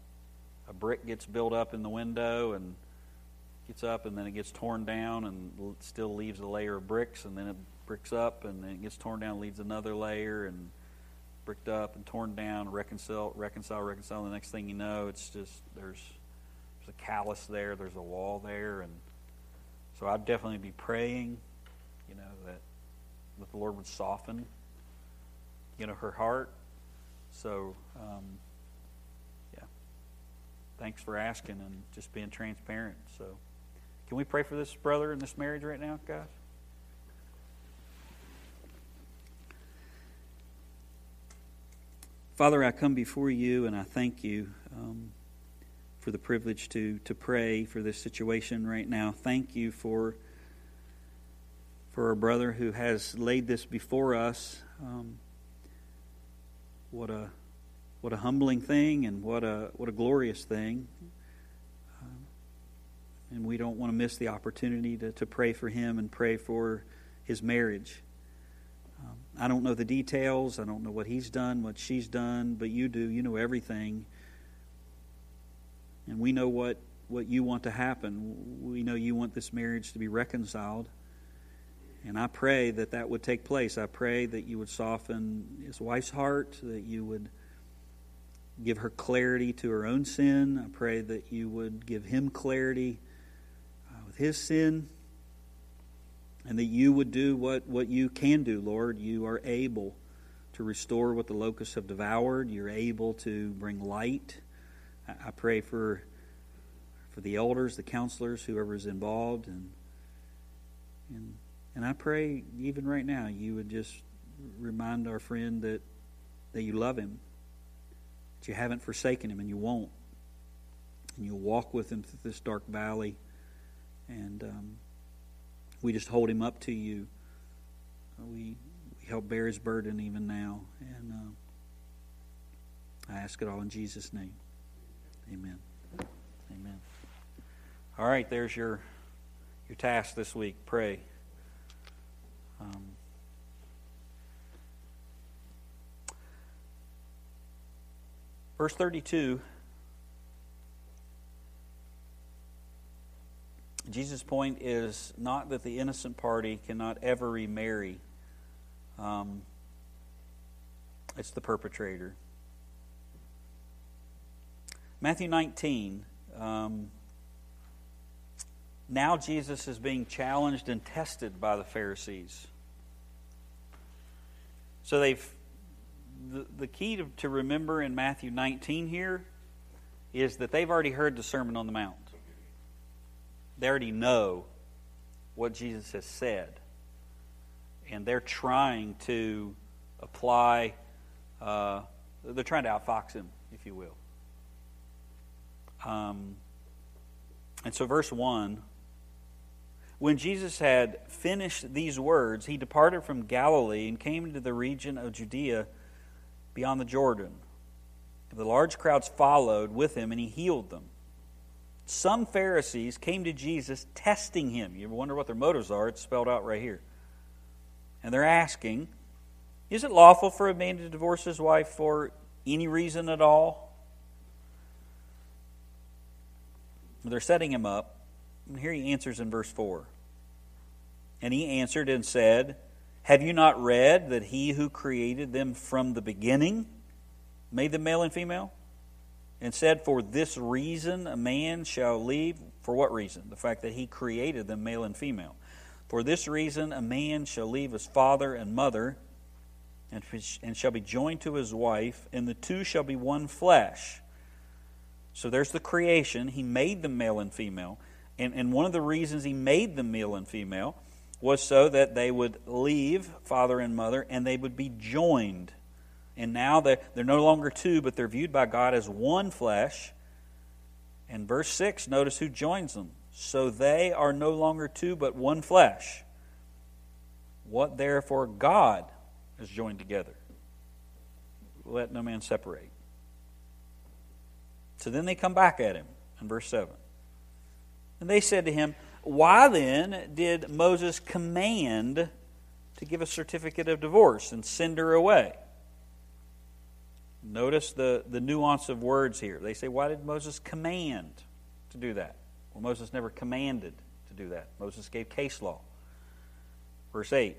a brick gets built up in the window and gets up and then it gets torn down and still leaves a layer of bricks and then it bricks up and then it gets torn down leaves another layer and bricked up and torn down reconcile reconcile reconcile the next thing you know it's just there's there's a callus there, there's a wall there, and so I'd definitely be praying, you know, that that the Lord would soften, you know, her heart. So, um. Thanks for asking and just being transparent. So, can we pray for this brother and this marriage right now, guys? Father, I come before you and I thank you. Um, for the privilege to, to pray for this situation right now. Thank you for, for our brother who has laid this before us. Um, what a what a humbling thing and what a what a glorious thing. Um, and we don't want to miss the opportunity to, to pray for him and pray for his marriage. Um, I don't know the details. I don't know what he's done, what she's done, but you do. You know everything. And we know what, what you want to happen. We know you want this marriage to be reconciled. And I pray that that would take place. I pray that you would soften his wife's heart, that you would give her clarity to her own sin. I pray that you would give him clarity uh, with his sin. And that you would do what, what you can do, Lord. You are able to restore what the locusts have devoured. You're able to bring light. I, I pray for for the elders, the counselors, whoever is involved, and and and I pray even right now you would just remind our friend that that you love him, that you haven't forsaken him, and you won't, and you'll walk with him through this dark valley, and um, we just hold him up to you. We we help bear his burden even now, and uh, I ask it all in Jesus' name. Amen. Amen. All right, there's your your task this week. Pray. Um, verse 32. Jesus' point is not that the innocent party cannot ever remarry. Um, it's the perpetrator. Matthew 19. Um, now Jesus is being challenged and tested by the Pharisees. So they've the, the key to, to remember in Matthew 19 here is that they've already heard the Sermon on the Mount. They already know what Jesus has said. And they're trying to apply, uh, they're trying to outfox him, if you will. Um, and so, verse 1 when Jesus had finished these words, he departed from Galilee and came into the region of Judea beyond the Jordan. The large crowds followed with him, and he healed them. Some Pharisees came to Jesus testing him. You wonder what their motives are? It's spelled out right here. And they're asking, Is it lawful for a man to divorce his wife for any reason at all? They're setting him up. And here he answers in verse 4. And he answered and said, Have you not read that he who created them from the beginning made them male and female? And said, For this reason a man shall leave. For what reason? The fact that he created them male and female. For this reason a man shall leave his father and mother and, shall be joined to his wife, and the two shall be one flesh. So there's the creation. He made them male and female. And, and one of the reasons he made them male and female was so that they would leave father and mother and they would be joined. And now they're, they're no longer two, but they're viewed by God as one flesh. And verse 6, notice who joins them. So they are no longer two, but one flesh. What therefore God has joined together, let no man separate. So then they come back at him in verse 7. And they said to him, why then did Moses command to give a certificate of divorce and send her away? Notice the, the nuance of words here. They say, Why did Moses command to do that? Well, Moses never commanded to do that. Moses gave case law. Verse 8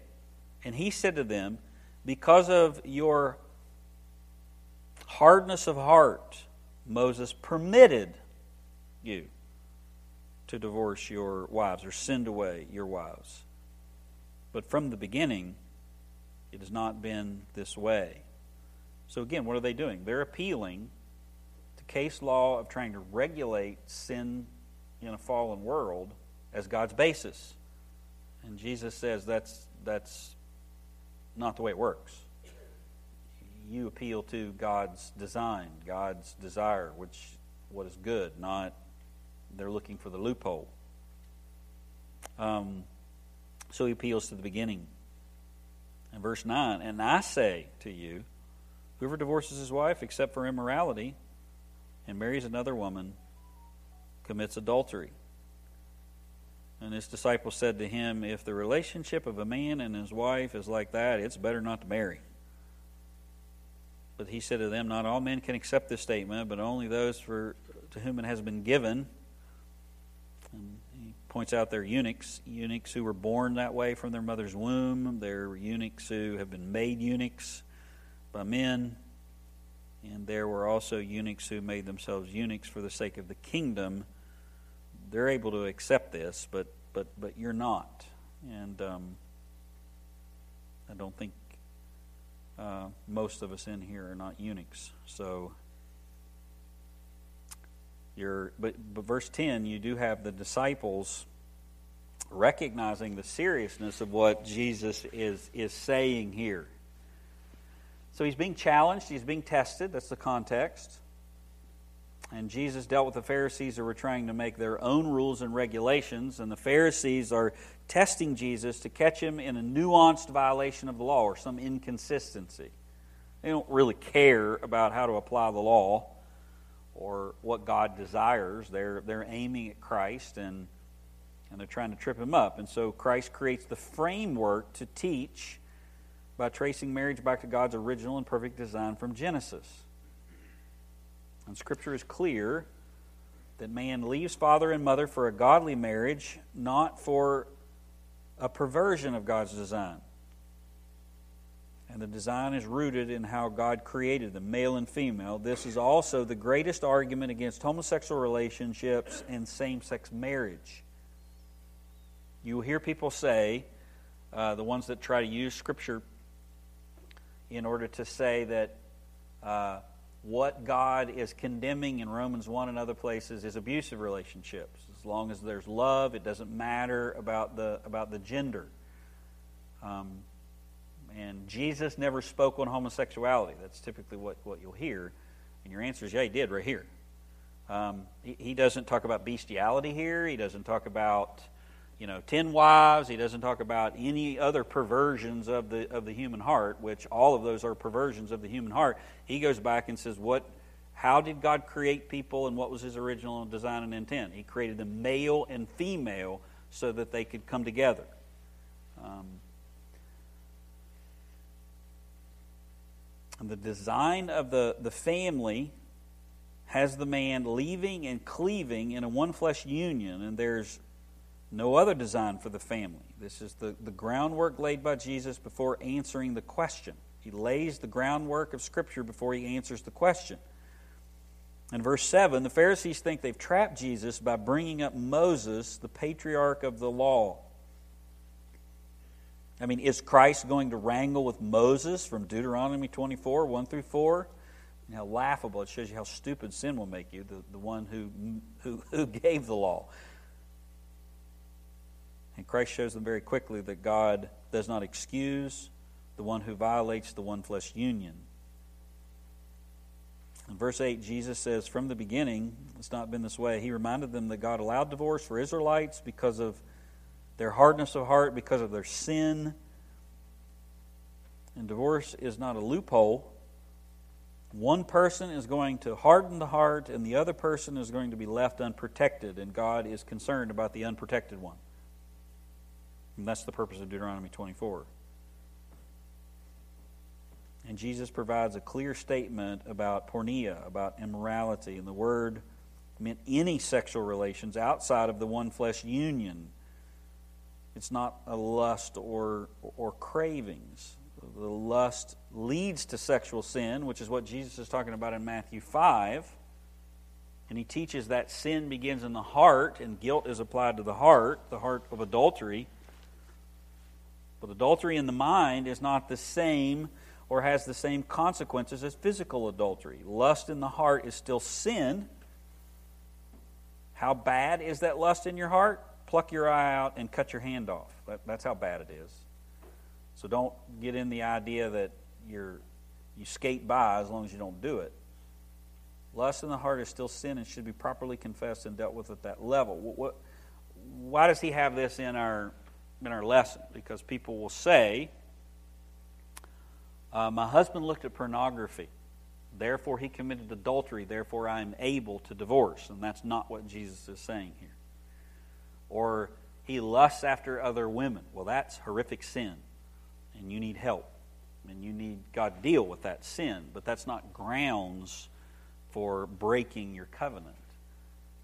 And he said to them, Because of your hardness of heart, Moses permitted you to divorce your wives or send away your wives. But from the beginning, it has not been this way. So, again, what are they doing? They're appealing to case law of trying to regulate sin in a fallen world as God's basis. And Jesus says that's, that's not the way it works. You appeal to God's design, God's desire, which what is good, not they're looking for the loophole. Um, so he appeals to the beginning. In verse 9, and I say to you, whoever divorces his wife except for immorality and marries another woman commits adultery. And his disciples said to him, If the relationship of a man and his wife is like that, it's better not to marry. But he said to them, Not all men can accept this statement, but only those for, to whom it has been given And he points out they're eunuchs, eunuchs who were born that way from their mother's womb. They're eunuchs who have been made eunuchs by men. And there were also eunuchs who made themselves eunuchs for the sake of the kingdom. They're able to accept this, but but but you're not. And um, I don't think uh, most of us in here are not eunuchs. So but, but verse 10, you do have the disciples recognizing the seriousness of what Jesus is, is saying here. So he's being challenged, he's being tested. That's the context. And Jesus dealt with the Pharisees who were trying to make their own rules and regulations, and the Pharisees are testing Jesus to catch him in a nuanced violation of the law or some inconsistency. They don't really care about how to apply the law or what God desires. They're, they're aiming at Christ and, and they're trying to trip him up. And so Christ creates the framework to teach by tracing marriage back to God's original and perfect design from Genesis. And Scripture is clear that man leaves father and mother for a godly marriage, not for a perversion of God's design. And the design is rooted in how God created them, male and female. This is also the greatest argument against homosexual relationships and same sex marriage. You hear people say, uh, the ones that try to use Scripture in order to say that uh, what God is condemning in Romans 1 and other places is abusive relationships. As long as there's love, it doesn't matter about the, about the gender. Um, and Jesus never spoke on homosexuality. That's typically what, what you'll hear. And your answer is, yeah, he did right here. Um, he, he, doesn't talk about bestiality here. He doesn't talk about, you know, ten wives. He doesn't talk about any other perversions of the of the human heart, which all of those are perversions of the human heart. He goes back and says, what, how did God create people, and what was His original design and intent? He created them male and female so that they could come together. Um, the design of the, the family has the man leaving and cleaving in a one flesh union, and there's no other design for the family. This is the, the groundwork laid by Jesus before answering the question. He lays the groundwork of Scripture before he answers the question. In verse 7, the Pharisees think they've trapped Jesus by bringing up Moses, the patriarch of the law. I mean, is Christ going to wrangle with Moses from Deuteronomy 24, 1 through 4? And how laughable. It shows you how stupid sin will make you, the, the one who, who, who gave the law. And Christ shows them very quickly that God does not excuse the one who violates the one flesh union. In verse 8, Jesus says, From the beginning, it's not been this way. He reminded them that God allowed divorce for Israelites because of their hardness of heart because of their sin. And divorce is not a loophole. One person is going to harden the heart, and the other person is going to be left unprotected, and God is concerned about the unprotected one. And that's the purpose of Deuteronomy 24. And Jesus provides a clear statement about porneia, about immorality, and the word meant any sexual relations outside of the one flesh union it's not a lust or, or cravings. The lust leads to sexual sin, which is what Jesus is talking about in Matthew 5. And he teaches that sin begins in the heart and guilt is applied to the heart, the heart of adultery. But adultery in the mind is not the same or has the same consequences as physical adultery. Lust in the heart is still sin. How bad is that lust in your heart? Pluck your eye out and cut your hand off. That, that's how bad it is. So don't get in the idea that you're you skate by as long as you don't do it. Lust in the heart is still sin and should be properly confessed and dealt with at that level. What, what, why does he have this in our in our lesson? Because people will say, uh, "My husband looked at pornography, therefore he committed adultery. Therefore I am able to divorce." And that's not what Jesus is saying here or he lusts after other women. Well, that's horrific sin, and you need help, and you need God to deal with that sin, but that's not grounds for breaking your covenant.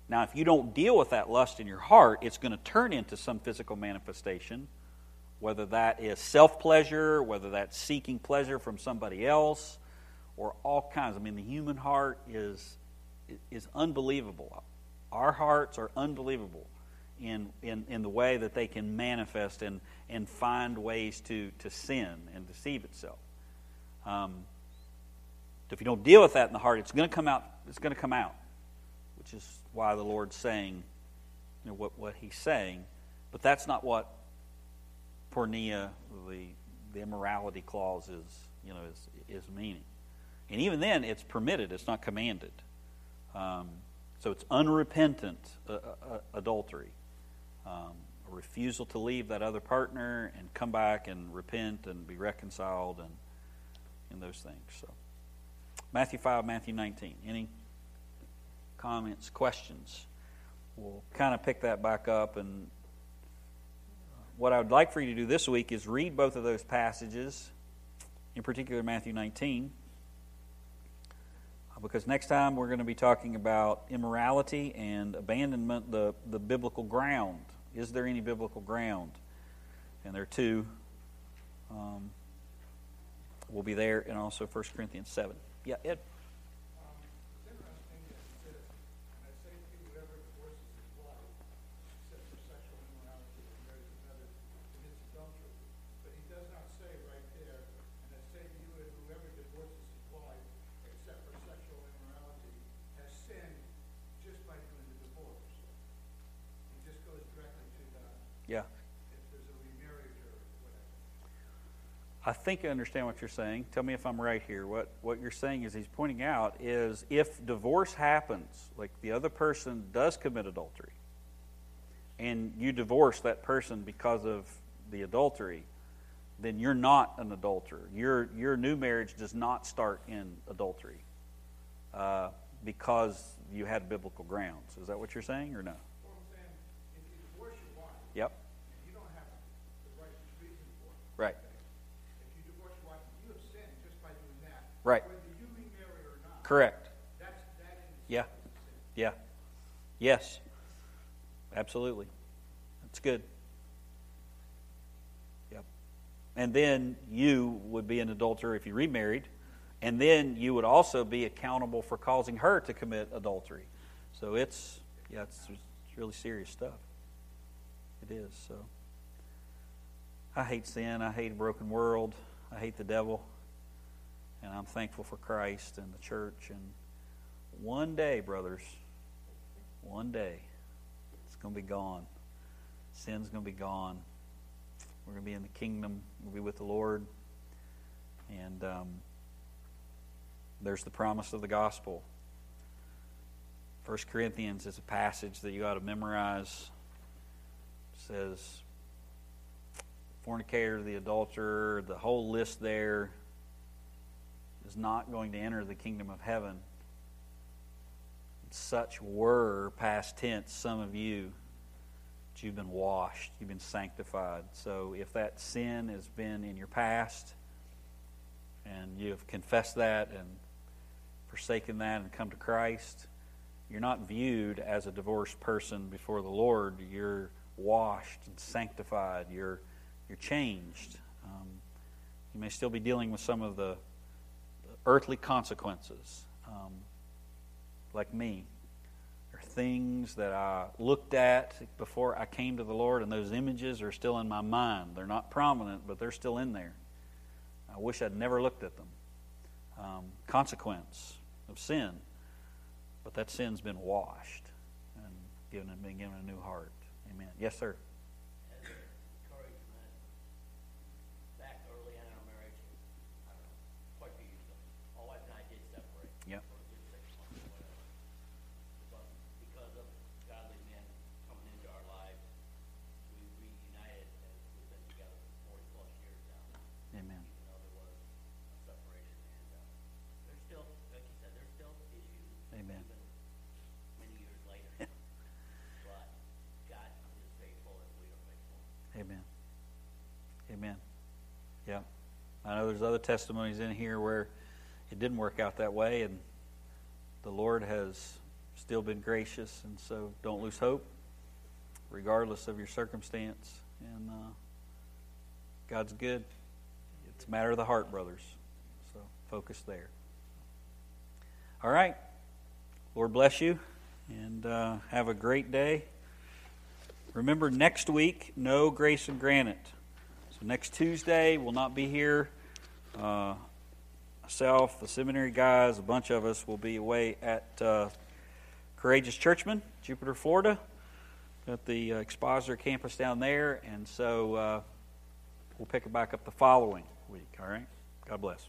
Now, if you don't deal with that lust in your heart, it's going to turn into some physical manifestation, whether that is self pleasure, whether that's seeking pleasure from somebody else, or all kinds. I mean, the human heart is, is unbelievable. Our hearts are unbelievable in, in, in the way that they can manifest and, and find ways to, to sin and deceive itself. Um, if you don't deal with that in the heart, it's going to come out. It's going to come out, which is why the Lord's saying you know, what, what He's saying. But that's not what porneia, the, the immorality clause, is, you know, is, is meaning. And even then, it's permitted, it's not commanded. Um, so it's unrepentant uh, uh, adultery. Um, a refusal to leave that other partner and come back and repent and be reconciled and, and those things. So Matthew 5, Matthew 19. Any comments, questions? We'll kind of pick that back up. And what I would like for you to do this week is read both of those passages, in particular Matthew 19 because next time we're going to be talking about immorality and abandonment, the, the biblical ground. Is there any biblical ground? And there are two. Um, will be there, and also 1 Corinthians 7. Yeah, Ed. I think I understand what you're saying. Tell me if I'm right here. What, what you're saying is he's pointing out is if divorce happens, like the other person does commit adultery, and you divorce that person because of the adultery, then you're not an adulterer. Your, your new marriage does not start in adultery uh, because you had biblical grounds. Is that what you're saying or no? Well, saying, wife, yep. Right. Right. Correct. yeah. Yeah. Yes. Absolutely. That's good. Yep. And then you would be an adulterer if you remarried. And then you would also be accountable for causing her to commit adultery. So it's, yeah, it's, it's really serious stuff. It is. So I hate sin. I hate a broken world. I hate the devil. And I'm thankful for Christ and the church. And one day, brothers, one day, it's going to be gone. Sin's going to be gone. We're going to be in the kingdom. We'll be with the Lord. And um, there's the promise of the gospel. First Corinthians is a passage that you ought to memorize. It says, fornicator, the adulterer, the whole list there is not going to enter the kingdom of heaven. Such were, past tense, some of you, that you've been washed, you've been sanctified. So if that sin has been in your past, and you have confessed that and forsaken that and come to Christ, you're not viewed as a divorced person before the Lord. You're washed and sanctified. You're, you're changed. Um, you may still be dealing with some of the earthly consequences, um, like me. There are things that I looked at before I came to the Lord, and those images are still in my mind. They're not prominent, but they're still in there. I wish I'd never looked at them. Um, consequence of sin, but that sin's been washed and given, been given a new heart. Amen. Yes, sir. There's other testimonies in here where it didn't work out that way, and the Lord has still been gracious, and so don't lose hope, regardless of your circumstance. And uh, God's good. It's a matter of the heart, brothers. So focus there. All right. Lord bless you, and uh, have a great day. Remember, next week, no grace and granite. So next Tuesday, we'll not be here. Uh, myself, the seminary guys, a bunch of us will be away at uh, Courageous Churchman, Jupiter, Florida, at the uh, Expositor campus down there. And so uh, we'll pick it back up the following week. All right? God bless.